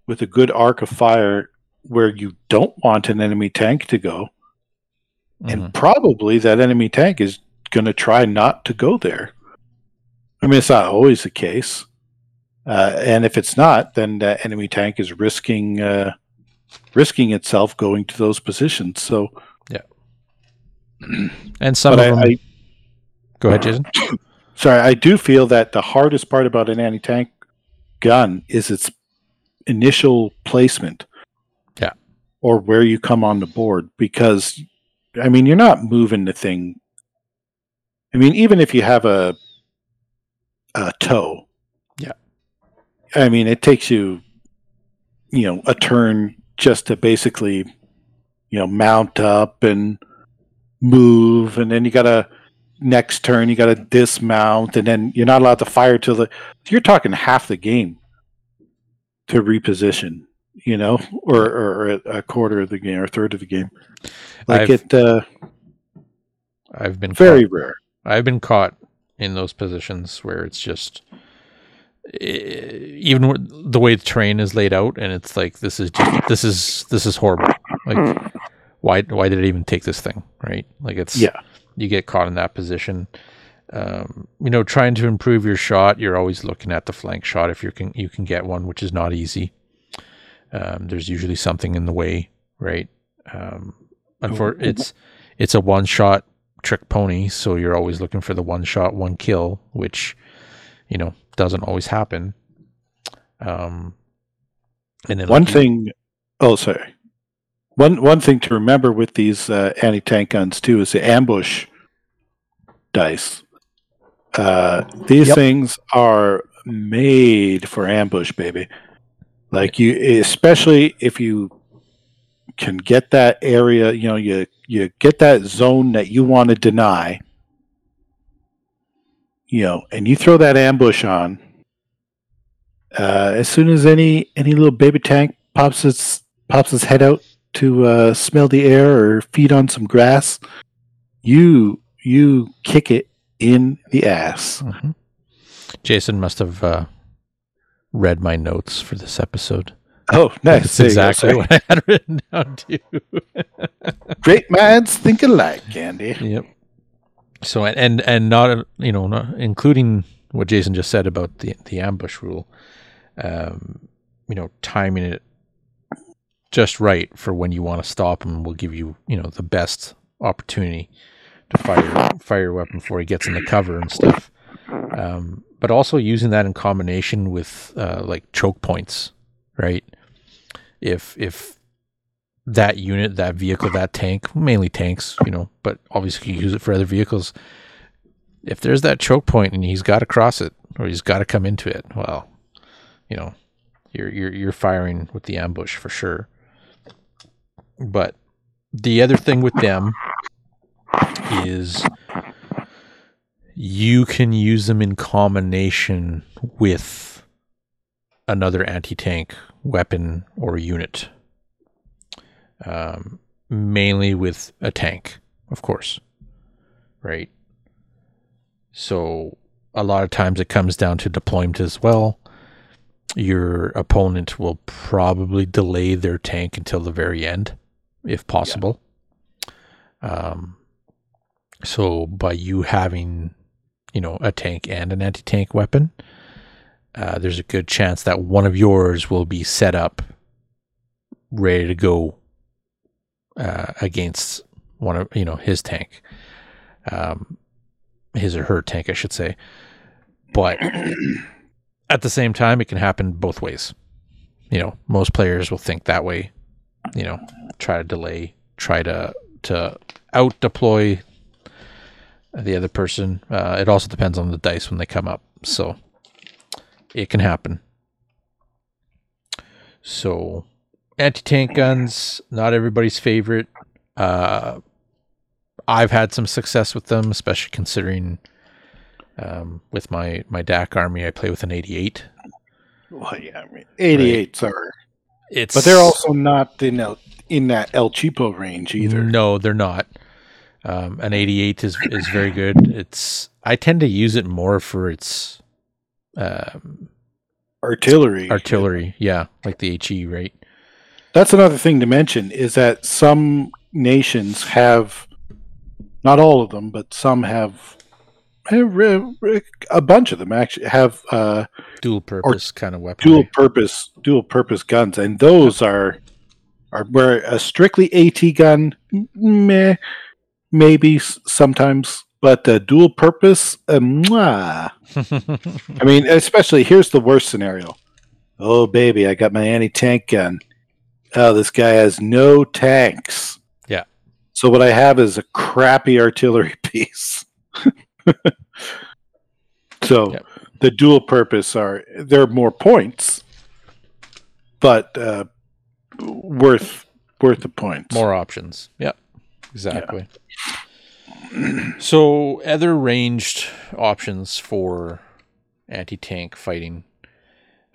with a good arc of fire where you don't want an enemy tank to go Mhm. and probably that enemy tank is going to try not to go there. I mean, it's not always the case, uh, and if it's not, then the enemy tank is risking uh, risking itself going to those positions. So, yeah. and some of I, them. I go ahead, Jason. sorry, I do feel that the hardest part about an anti tank gun is its initial placement. Yeah. Or where you come on the board because I mean you're not moving the thing. I mean, even if you have a a tow. Yeah. I mean it takes you you know a turn just to basically you know mount up and move and then you gotta next turn you gotta dismount and then you're not allowed to fire till the you're talking half the game to reposition you know or, or a quarter of the game or a third of the game like I've- it uh I've been very caught, rare I've been caught in those positions where it's just even the way the terrain is laid out, and it's like this is just this is this is horrible. Like why why did it even take this thing? Right? Like it's Yeah. You get caught in that position. Um, you know, trying to improve your shot, you're always looking at the flank shot if you can you can get one, which is not easy. Um, there's usually something in the way, right? Um, unfor- it's it's a one shot trick pony, so you're always looking for the one shot, one kill, which you know doesn't always happen. Um, and then one like thing oh sorry one one thing to remember with these uh, anti-tank guns too is the ambush dice uh, these Yep. things are made for ambush baby like you especially if you can get that area you know you you get that zone that you want to deny you know and you throw that ambush on uh, as soon as any any little baby tank pops its pops its head out to uh, smell the air or feed on some grass, you you kick it in the ass. Mhm. Jason must have uh, read my notes for this episode. Oh, nice! That's There exactly what I had written down too. Great minds think alike, Andy. Yep. So and and, and not you know not, including what Jason just said about the the ambush rule, um, you know, timing it just right for when you want to stop them will give you you know the best opportunity to fire fire your weapon before he gets in the cover and stuff. Um, but also using that in combination with uh, like choke points, right? If if that unit, that vehicle, that tank, mainly tanks, you know, but obviously you use it for other vehicles. If there's that choke point and he's got to cross it or he's got to come into it, well, you know, you're you're you're firing with the ambush for sure. But the other thing with them is you can use them in combination with another anti-tank weapon or unit um, mainly with a tank, of course, right? So a lot of times it comes down to deployment as well. Your opponent will probably delay their tank until the very end, if possible. Um, so by you having, you know, a tank and an anti-tank weapon, uh, there's a good chance that one of yours will be set up, ready to go uh, against one of you know his tank, um, his or her tank, I should say. But at the same time, it can happen both ways. You know, most players will think that way. You know, try to delay, try to to out deploy the other person. Uh, it also depends on the dice when they come up, so it can happen. So anti-tank guns not everybody's favorite uh i've had some success with them especially considering um with my my DAK army i play with an 88 Well, yeah, I mean, 88s are, it's but they're also not in El, in that El Cheapo range either. no they're not um an 88 is is very good. It's i tend to use it more for its um Artillery. artillery. Yeah like the HE right? That's another thing to mention is that some nations have, not all of them, but some have, re- a bunch of them actually have uh, dual purpose kind of weapon dual purpose dual purpose guns, and those are are where a strictly AT gun, meh, maybe sometimes, but the dual purpose, uh, mwah. I mean, especially here's the worst scenario. Oh baby, I got my anti tank gun. Oh, this guy has no tanks. Yeah. So what I have is a crappy artillery piece. so Yep. the dual purpose are there are more points, but uh, worth worth the points. More options. Yep. Exactly. So other ranged options for anti-tank fighting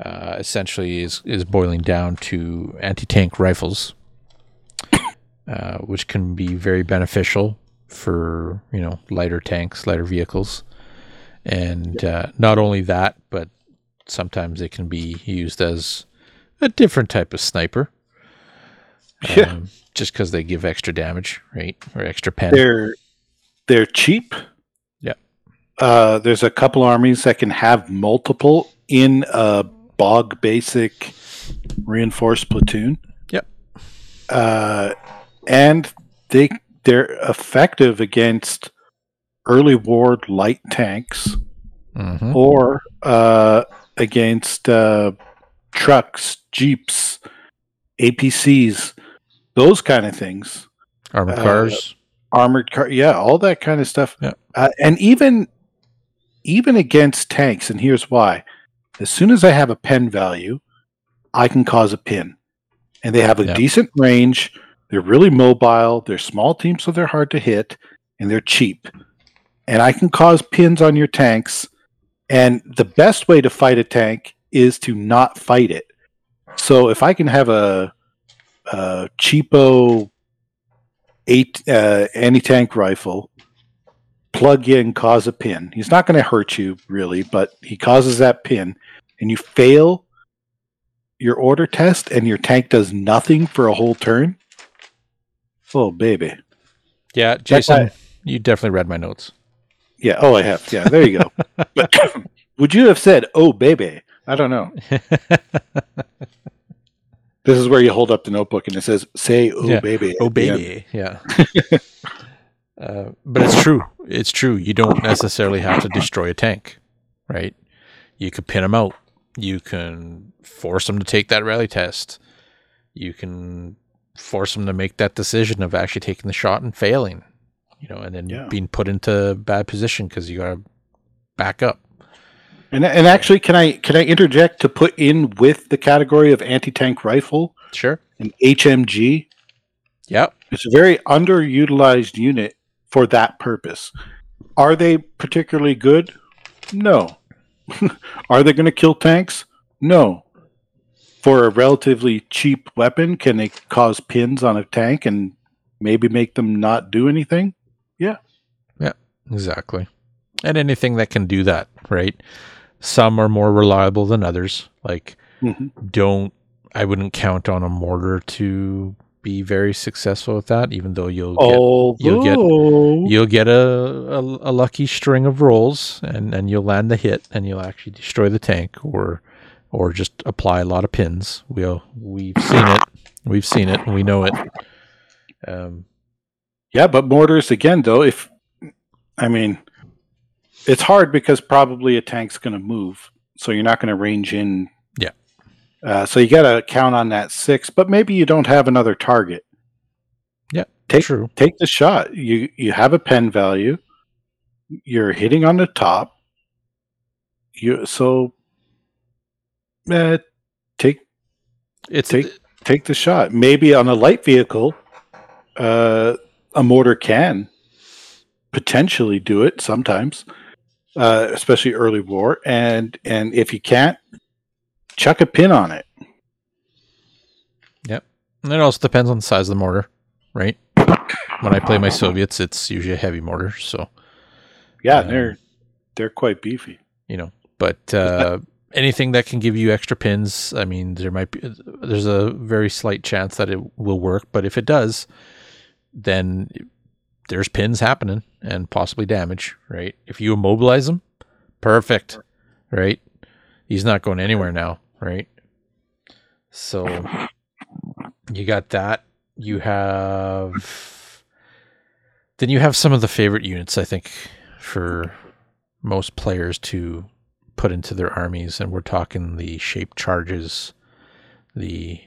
uh, essentially is is boiling down to anti-tank rifles, uh, which can be very beneficial for you know lighter tanks, lighter vehicles, and uh, not only that, but sometimes it can be used as a different type of sniper. Yeah. Um, just because they give extra damage, right, or extra pen. They're they're cheap. Yeah. Uh, there's a couple armies that can have multiple in a bog basic reinforced platoon. Yep. Uh, and they they're effective against early ward light tanks Mhm. or uh, against uh, trucks, jeeps, APCs, those kind of things. Armored uh, cars. Armored car yeah all that kind of stuff. Yeah. uh, and even even against tanks and here's why. As soon as i have a pen value i can cause a pin. And they have a Yeah. decent range. They're really mobile. They're small teams so they're hard to hit and they're cheap. And i can cause pins on your tanks. And the best way to fight a tank is to not fight it. So if i can have a, a cheapo eight uh, anti-tank rifle plug in cause a pin. He's not going to hurt you really but he causes that pin and you fail your order test and your tank does nothing for a whole turn? Oh baby. Yeah, Jason, you definitely read my notes. yeah oh i have. Yeah there you go. But would you have said oh baby i don't know this is where you hold up the notebook and it says say oh Yeah. baby oh baby, yeah. uh, but it's true. It's true. You don't necessarily have to destroy a tank, right? You could pin them out. You can force them to take that rally test. You can force them to make that decision of actually taking the shot and failing, you know, and then Yeah. being put into bad position because you got to back up. And, and actually, can I can I interject to put in with the category of anti tank rifle Sure. an HMG? Yep. It's a very underutilized unit for that purpose. Are they particularly good? No. Are they going to kill tanks? No. For a relatively cheap weapon, can they cause pins on a tank and maybe make them not do anything? Yeah. Yeah, exactly. And anything that can do that, right? Some are more reliable than others. Like, Mhm. don't, I wouldn't count on a mortar to be very successful with that, even though you'll get, Although, you'll get- you'll get a, a, a lucky string of rolls and, and you'll land the hit and you'll actually destroy the tank or, or just apply a lot of pins. We'll, we've seen it. We've seen it and we know it. Um, Yeah, but mortars again, though. If I mean, it's hard because probably a tank's going to move, so you're not going to range in. Yeah. Uh, so you got to count on that six, but maybe you don't have another target. Yeah, take true. take the shot. You you have a pen value. You're hitting on the top. You so. Uh, take It's, Take- take the shot. Maybe on a light vehicle, uh, a mortar can potentially do it sometimes, uh, especially early war. And and if you can't, chuck a pin on it. Yep, and it also depends on the size of the mortar, right? When I play my Soviets, it's usually a heavy mortar, so Yeah, Um, they're they're quite beefy. you know. But uh, anything that can give you extra pins, I mean, there might be there's a very slight chance that it will work, but if it does, then there's pins happening and possibly damage, right? If you immobilize him, perfect, right? He's not going anywhere now, right? So you got that. You have then you have some of the favorite units, I think, for most players to put into their armies, and we're talking the shaped charges, the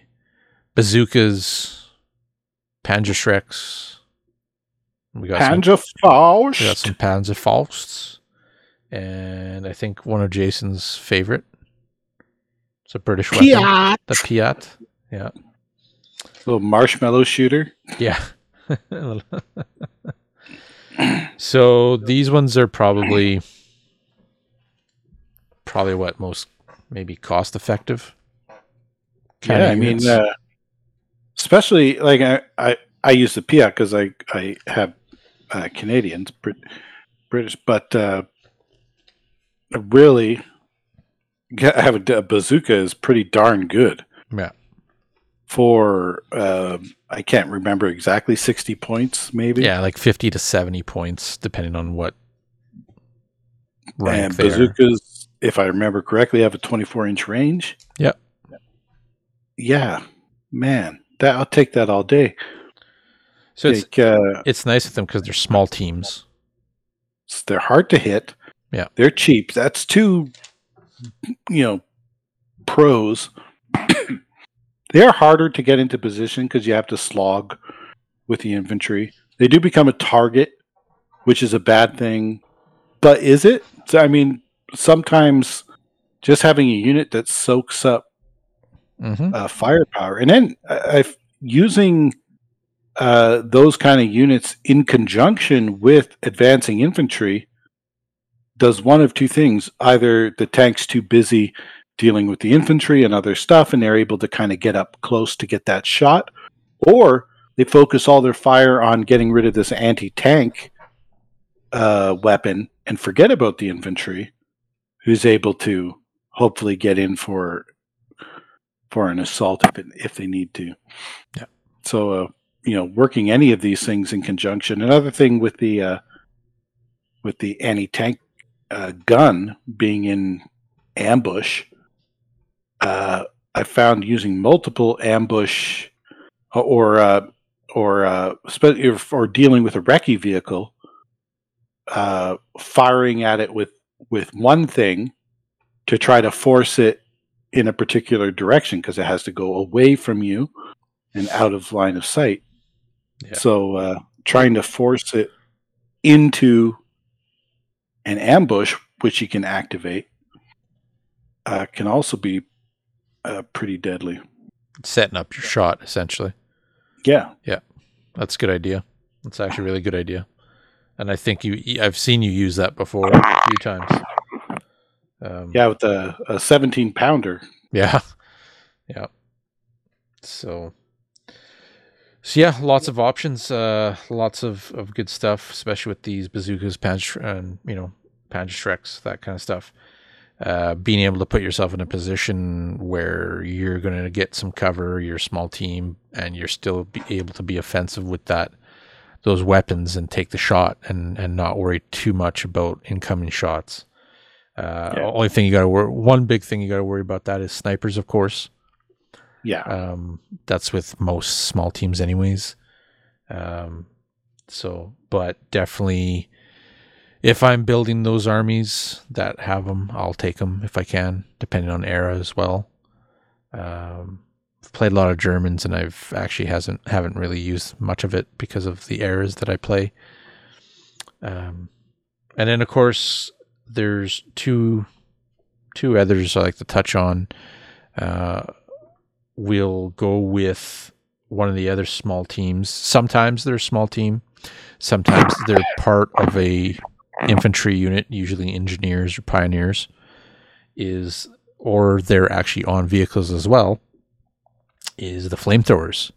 bazookas, Panzerschrecks. We got some Panzer Faust. we got some Panzerfausts, and I think one of Jason's favorite It's a British weapon. Piat. The Piat. Yeah. Little marshmallow shooter. Yeah. so these ones are probably probably what most maybe cost effective. kind yeah, of I mean, uh, especially like I, I, I use the Piat because I, I have uh, Canadians, Brit- British, but uh, really, have a, a bazooka is pretty darn good yeah. for. um I can't remember exactly sixty points, maybe. Yeah, like 50 to 70 points depending on what rank and are. bazookas, if I remember correctly, have a twenty-four inch range. Yep. Yeah, man, that I'll take that all day. So it's Take, uh, it's nice with them because they're small teams. they're hard to hit. Yeah. they're cheap. That's two, you know, pros. they're harder to get into position because you have to slog with the infantry. They do become a target, which is a bad thing. But is it? So, I mean, sometimes just having a unit that soaks up hmm uh, firepower, and then I, I've using uh, those kind of units in conjunction with advancing infantry does one of two things: either the tank's too busy dealing with the infantry and other stuff, and they're able to kind of get up close to get that shot, or they focus all their fire on getting rid of this anti-tank uh, weapon and forget about the infantry, who's able to hopefully get in for for an assault if, it, if they need to. Yeah. So, uh, you know, working any of these things in conjunction. Another thing with the uh, with the anti-tank uh, gun being in ambush, uh, I found using multiple ambush or uh, or uh, or dealing with a recce vehicle, uh, firing at it with with one thing to try to force it in a particular direction because it has to go away from you and out of line of sight. Yeah. So uh, trying to force it into an ambush, which you can activate, uh, can also be uh, pretty deadly. Setting up your shot essentially. Yeah, Yeah. That's a good idea. That's actually a really good idea. And I think you I've seen you use that before a few times. Um, yeah, with a, a 17 pounder. Yeah. Yeah. So, so yeah, lots of options, uh, lots of, of good stuff, especially with these bazookas, and you know, Panzerschrecks, that kind of stuff. Uh, being able to put yourself in a position where you're going to get some cover, you're small team, and you're still be able to be offensive with that, those weapons, and take the shot, and and not worry too much about incoming shots. Uh, Yeah. Only thing you got to worry, one big thing you got to worry about that is snipers, of course. Yeah, Um, that's with most small teams, anyways. Um, so, but definitely, if I'm building those armies that have them, I'll take them if I can, depending on era as well. Um, I've played a lot of Germans, and I've actually hasn't haven't really used much of it because of the eras that I play. Um, and then of course there's two two others I like to touch on. Uh, we'll go with one of the other small teams. Sometimes they're a small team. Sometimes they're part of a infantry unit, usually engineers or pioneers, is or they're actually on vehicles as well. Is the flamethrowers,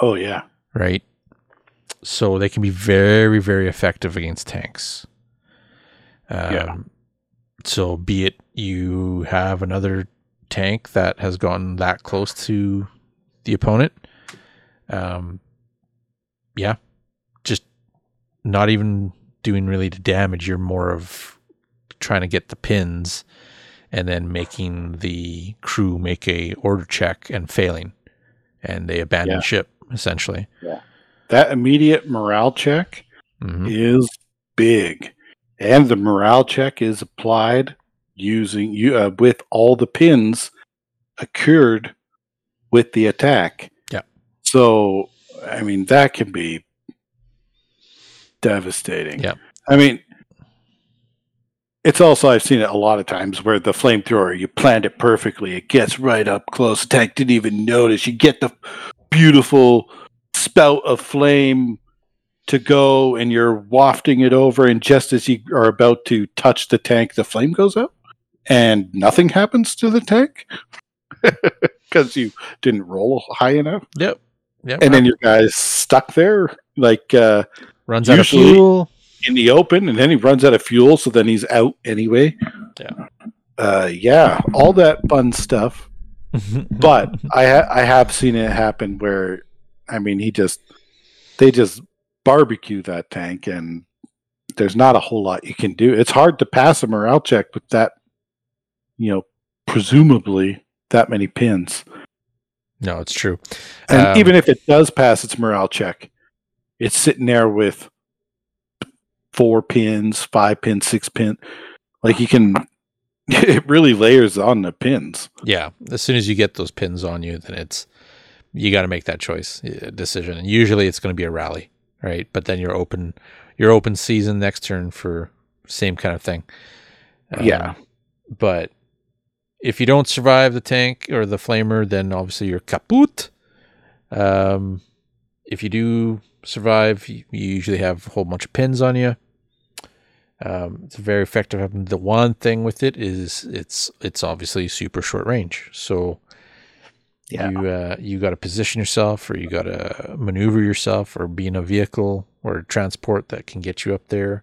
oh yeah, right? So they can be very, very effective against tanks. Um, Yeah. So be it you have another tank that has gotten that close to the opponent, um, yeah, just not even doing really the damage. You're more of trying to get the pins and then making the crew make a order check and failing, and they abandon Yeah. ship essentially. yeah that immediate morale check hmm is big, and the morale check is applied using you uh, with all the pins occurred with the attack. Yeah. So I mean that can be devastating. Yeah. I mean it's also I've seen it a lot of times where the flamethrower you planned it perfectly, it gets right up close. The tank didn't even notice. You get the beautiful spout of flame to go, and you're wafting it over, and just as you are about to touch the tank, the flame goes out, and nothing happens to the tank because you didn't roll high enough. Yep. Yep. And then your guy's stuck there, like uh, runs out of fuel. in the open, and then he runs out of fuel, so then he's out anyway. Yeah. Uh, yeah, all that fun stuff. But I ha- I have seen it happen where, I mean, he just they just barbecue that tank, and there's not a whole lot you can do. It's hard to pass a morale check with that, you know, presumably that many pins. no, it's true. And Um, even if it does pass its morale check, it's sitting there with four pins, five pins, six pin. Like you can, it really layers on the pins. Yeah, as soon as you get those pins on you, then it's you got to make that choice uh, decision, and usually it's going to be a rally, right? But then you're open, you're open season next turn for same kind of thing. Um, Yeah. but if you don't survive the tank or the flamer, then obviously you're kaput. Um, if you do survive, you, you usually have a whole bunch of pins on you. Um, it's very effective. weapon. The one thing with it is it's it's obviously super short range. So Yeah. you uh, you got to position yourself, or you got to maneuver yourself, or be in a vehicle or a transport that can get you up there,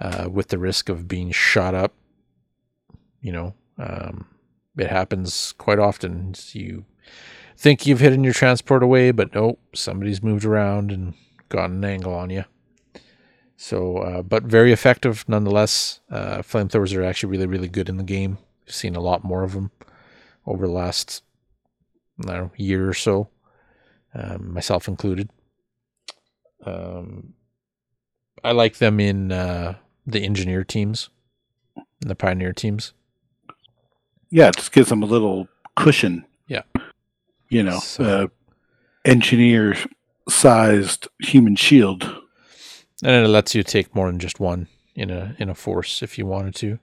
uh, with the risk of being shot up. You know, um, it happens quite often. You think you've hidden your transport away, but nope, somebody's moved around and gotten an angle on you. So, uh, but very effective nonetheless. Uh, flamethrowers are actually really, really good in the game. I've seen a lot more of them over the last know, year or so, um, myself included. Um, I like them in uh, the engineer teams, the pioneer teams. Yeah, it just gives them a little cushion. Yeah. You know, So- uh, engineer sized human shield. and it lets you take more than just one in a in a force if you wanted to.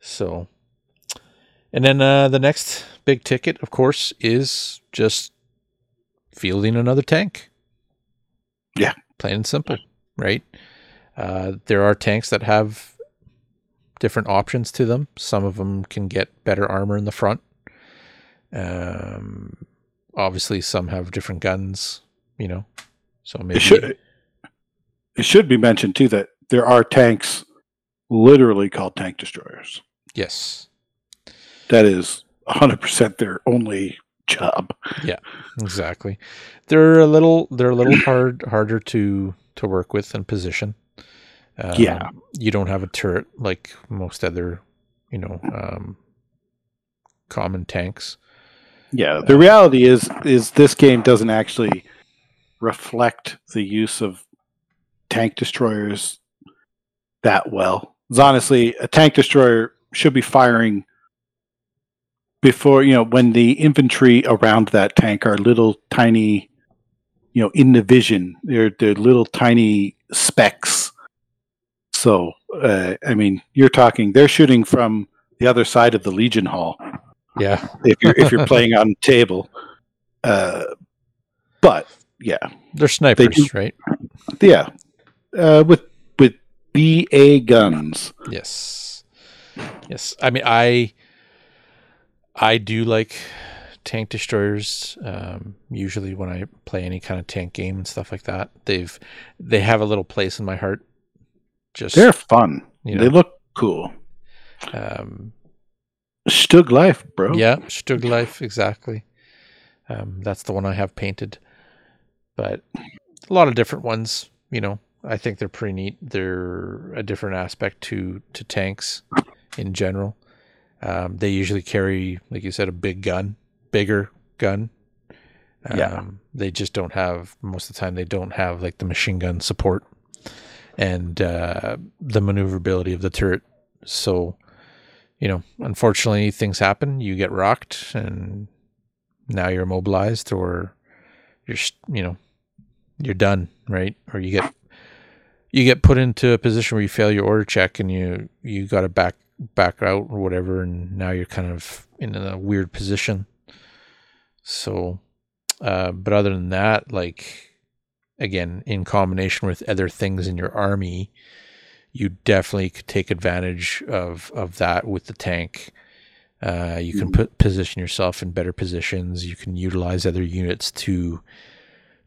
So, and then uh, the next big ticket, of course, is just fielding another tank. Yeah. plain and simple, right? Uh, there are tanks that have different options to them. Some of them can get better armor in the front. Um, obviously, some have different guns. You know, so maybe It should it should be mentioned too that there are tanks literally called tank destroyers. yes. That is 100% their only job. Yeah, exactly. They're a little they're a little hard harder to to work with and position. Um, Yeah. You don't have a turret like most other, you know, um, common tanks. Yeah, the reality is is this game doesn't actually reflect the use of tank destroyers that well. honestly, a tank destroyer should be firing before you know when the infantry around that tank are little tiny, you know, in the vision. They're they're little tiny specks. So uh, I mean, you're talking. They're shooting from the other side of the Legion Hall Yeah. if you're if you're playing on table. Uh, but yeah, They're snipers, do- right? yeah, uh, with with BA guns. Yes. Yes. I mean I I do like tank destroyers. Um, usually when I play any kind of tank game and stuff like that. They've they have a little place in my heart. Just They're fun. you They look cool. um, Stug life, bro. Yeah, Stug Life, exactly. Um, that's the one I have painted. But a lot of different ones, you know. I think they're pretty neat. They're a different aspect to to tanks in general. Um, they usually carry, like you said, a big gun, bigger gun. Um, Yeah. They just don't have most of the time. They don't have like the machine gun support and uh, the maneuverability of the turret. So, you know, unfortunately, things happen. You get rocked, and now you're immobilized, or you're, you know, you're done, right? Or you get you get put into a position where you fail your order check and you you got to back back out or whatever, and now you're kind of in a weird position. So, uh, but other than that, like again, in combination with other things in your army, you definitely could take advantage of of that with the tank. Uh, you can put position yourself in better positions. You can utilize other units to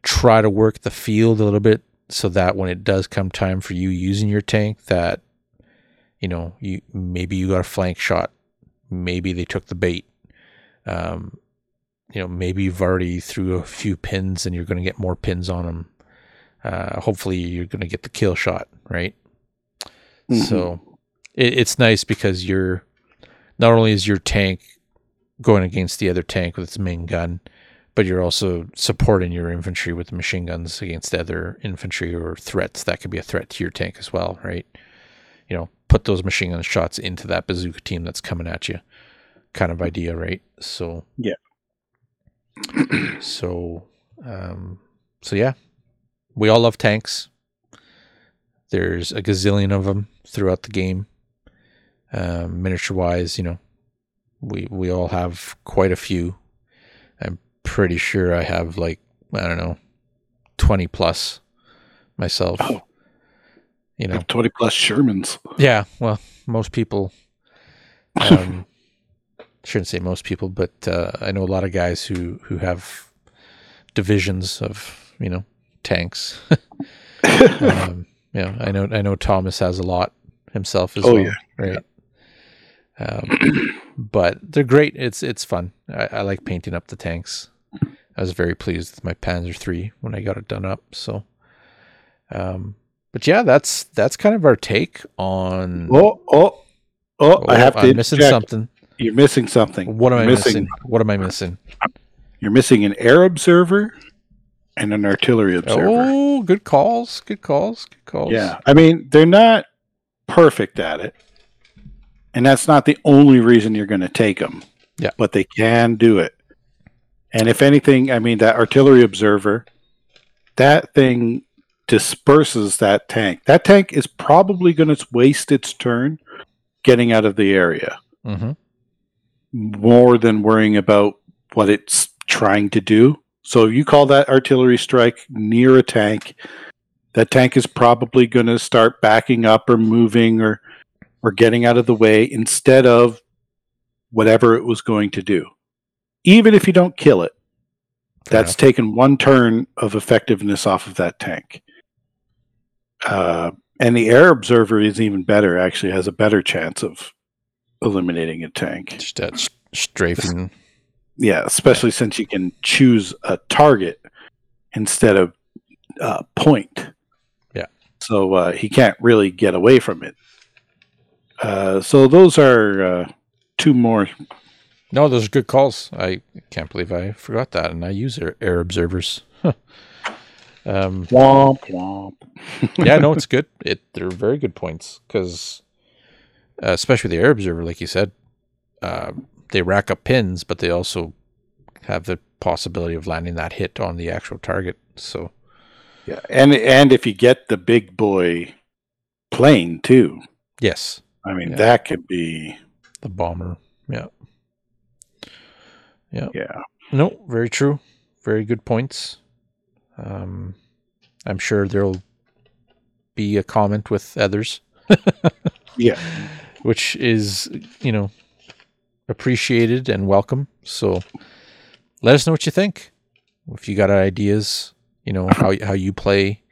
try to work the field a little bit so that when it does come time for you using your tank, that you know you maybe you got a flank shot, maybe they took the bait. Um, you know, maybe you've already threw a few pins and you're going to get more pins on them. Uh, hopefully, you're going to get the kill shot, right? Mm-hmm. So it, it's nice because you're not only is your tank going against the other tank with its main gun, but you're also supporting your infantry with machine guns against other infantry or threats that could be a threat to your tank as well, right? You know, put those machine gun shots into that bazooka team that's coming at you, kind of idea, right? So yeah. so, um, so yeah, we all love tanks. There's a gazillion of them throughout the game. Um, miniature wise, you know, we we all have quite a few. I'm pretty sure I have like I don't know, twenty plus myself. Oh. You know, twenty plus Shermans. Yeah, well, most people. Um, shouldn't say most people, but uh, I know a lot of guys who who have divisions of you know tanks. um, you know, I know I know Thomas has a lot himself as oh, well, yeah. right? Um, but they're great. It's it's fun. I, I, like painting up the tanks. I was very pleased with my Panzer three when I got it done up. So, um, but yeah, that's that's kind of our take on. Oh oh oh! oh I have to. I'm missing something. You're missing something. What am I missing? missing? What am I missing? You're missing an air observer and an artillery observer. Oh, good calls. Good calls. Good calls. Yeah. I mean, they're not perfect at it. And that's not the only reason you're going to take them. Yeah. But they can do it. And if anything, I mean, that artillery observer, that thing disperses that tank. That tank is probably going to waste its turn getting out of the area. Mm-hmm more than worrying about what it's trying to do. So if you call that artillery strike near a tank, that tank is probably going to start backing up or moving or or getting out of the way instead of whatever it was going to do. Even if you don't kill it, that's yeah. taken one turn of effectiveness off of that tank. Uh, and the air observer is even better. Actually, has a better chance of eliminating a tank. Just that strafing. Yeah, especially since you can choose a target instead of uh, point. Yeah. So uh, he can't really get away from it. Uh, so those are uh, two more. No, those are good calls. I can't believe I forgot that, and I use air, air observers. um, womp womp. yeah, no, it's good. It they're very good points because uh, especially the air observer, like you said, uh, they rack up pins, but they also have the possibility of landing that hit on the actual target. So, yeah, and and if you get the big boy plane too, yes, I mean yeah. that could be the bomber. Yeah, yeah, yeah. No, very true. Very good points. Um, I'm sure there'll be a comment with others. yeah which is you know appreciated and welcome. So let us know what you think. If you got ideas, you know how how you play,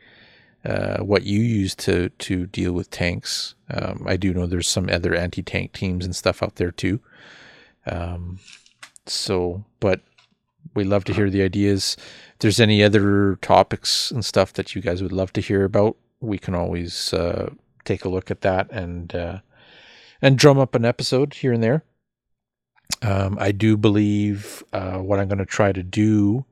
uh, what you use to to deal with tanks. Um, I do know there's some other anti tank teams and stuff out there too. Um, so, but we love to hear the ideas. If there's any other topics and stuff that you guys would love to hear about, we can always uh, take a look at that and uh, and drum up an episode here and there. Um, I do believe uh, what I'm going to try to do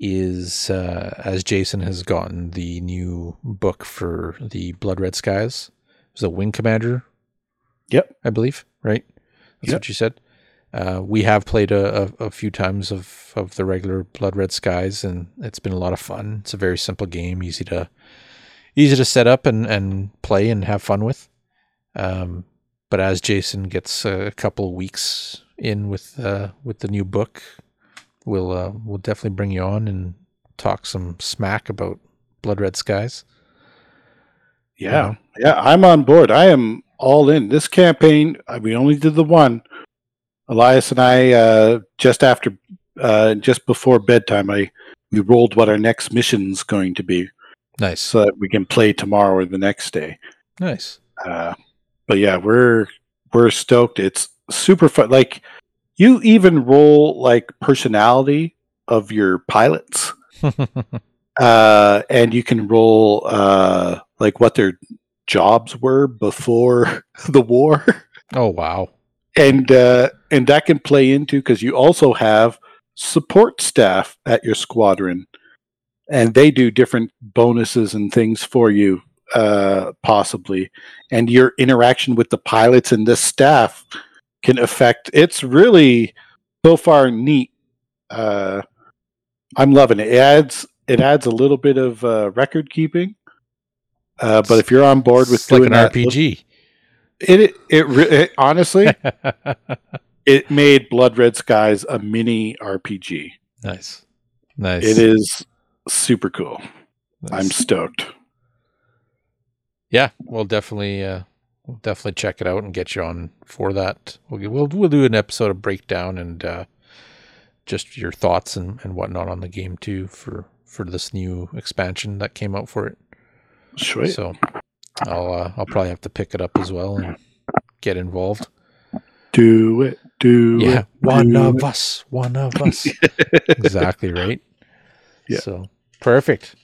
is, uh, as Jason has gotten the new book for the Blood Red Skies, it was a Wing Commander. Yep, I believe right. That's yep. what you said. Uh, we have played a, a, a, few times of, of the regular Blood Red Skies, and it's been a lot of fun. It's a very simple game, easy to easy to set up and and play and have fun with. Um, but as Jason gets a couple of weeks in with uh, with the new book, we'll uh, we'll definitely bring you on and talk some smack about Blood Red Skies. Yeah, yeah, I'm on board. I am all in this campaign. uh, We only did the one. Elias and I uh, just after, uh, just before bedtime, I we rolled what our next mission's going to be, Nice, so that we can play tomorrow or the next day. nice. Uh, but yeah, we're we're stoked. It's super fun. Like you even roll like personality of your pilots, uh, and you can roll uh, like what their jobs were before the war, oh wow, and uh, and that can play into because you also have support staff at your squadron, and they do different bonuses and things for you, uh, possibly, and your interaction with the pilots and this staff can affect. It's really so far neat. Uh, I'm loving it. It adds it adds a little bit of uh, record keeping. Uh, but if you're on board with It's like doing an that, RPG. it it, it, re- it honestly it made Blood Red Skies a mini RPG. nice, nice. It is super cool. I'm stoked. Yeah, we'll definitely uh, we'll definitely check it out and get you on for that. We'll we'll, we'll do an episode of breakdown and uh, just your thoughts and, and whatnot on the game too for for this new expansion that came out for it. Sweet. So I'll uh, I'll probably have to pick it up as well and get involved. do it. Do Yeah, it. one do of it. us, one of us. exactly right. Yeah. So perfect.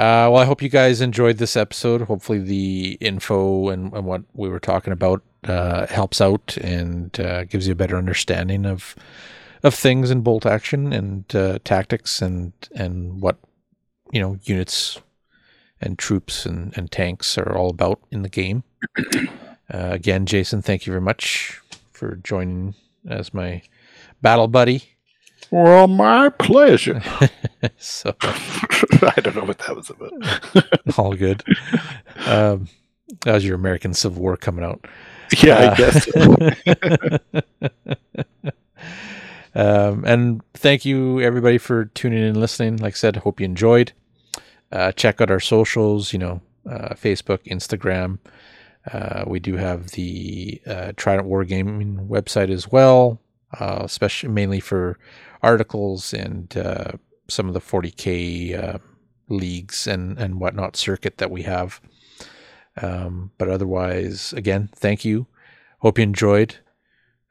Uh, well, I hope you guys enjoyed this episode. Hopefully, the info and, and what we were talking about uh, helps out and uh, gives you a better understanding of of things in bolt action and uh, tactics and and what you know units and troops and, and tanks are all about in the game. Uh, again, Jason, thank you very much for joining as my battle buddy. Well, my pleasure. so I don't know what that was about. all good. Um, that was your American Civil War coming out. yeah, I Uh, guess. um, and thank you everybody for tuning in and listening. Like I said, hope you enjoyed. Uh, check out our socials, you know, uh, Facebook, Instagram. Uh, we do have the uh, Trident Wargaming website as well, uh, especially mainly for articles and uh, some of the 40k uh, leagues and and whatnot circuit that we have. Um, but otherwise, again, thank you. Hope you enjoyed.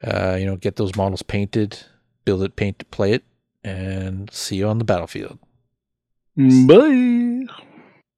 Uh, you know, get those models painted, build it, paint it, play it, and see you on the battlefield. Bye.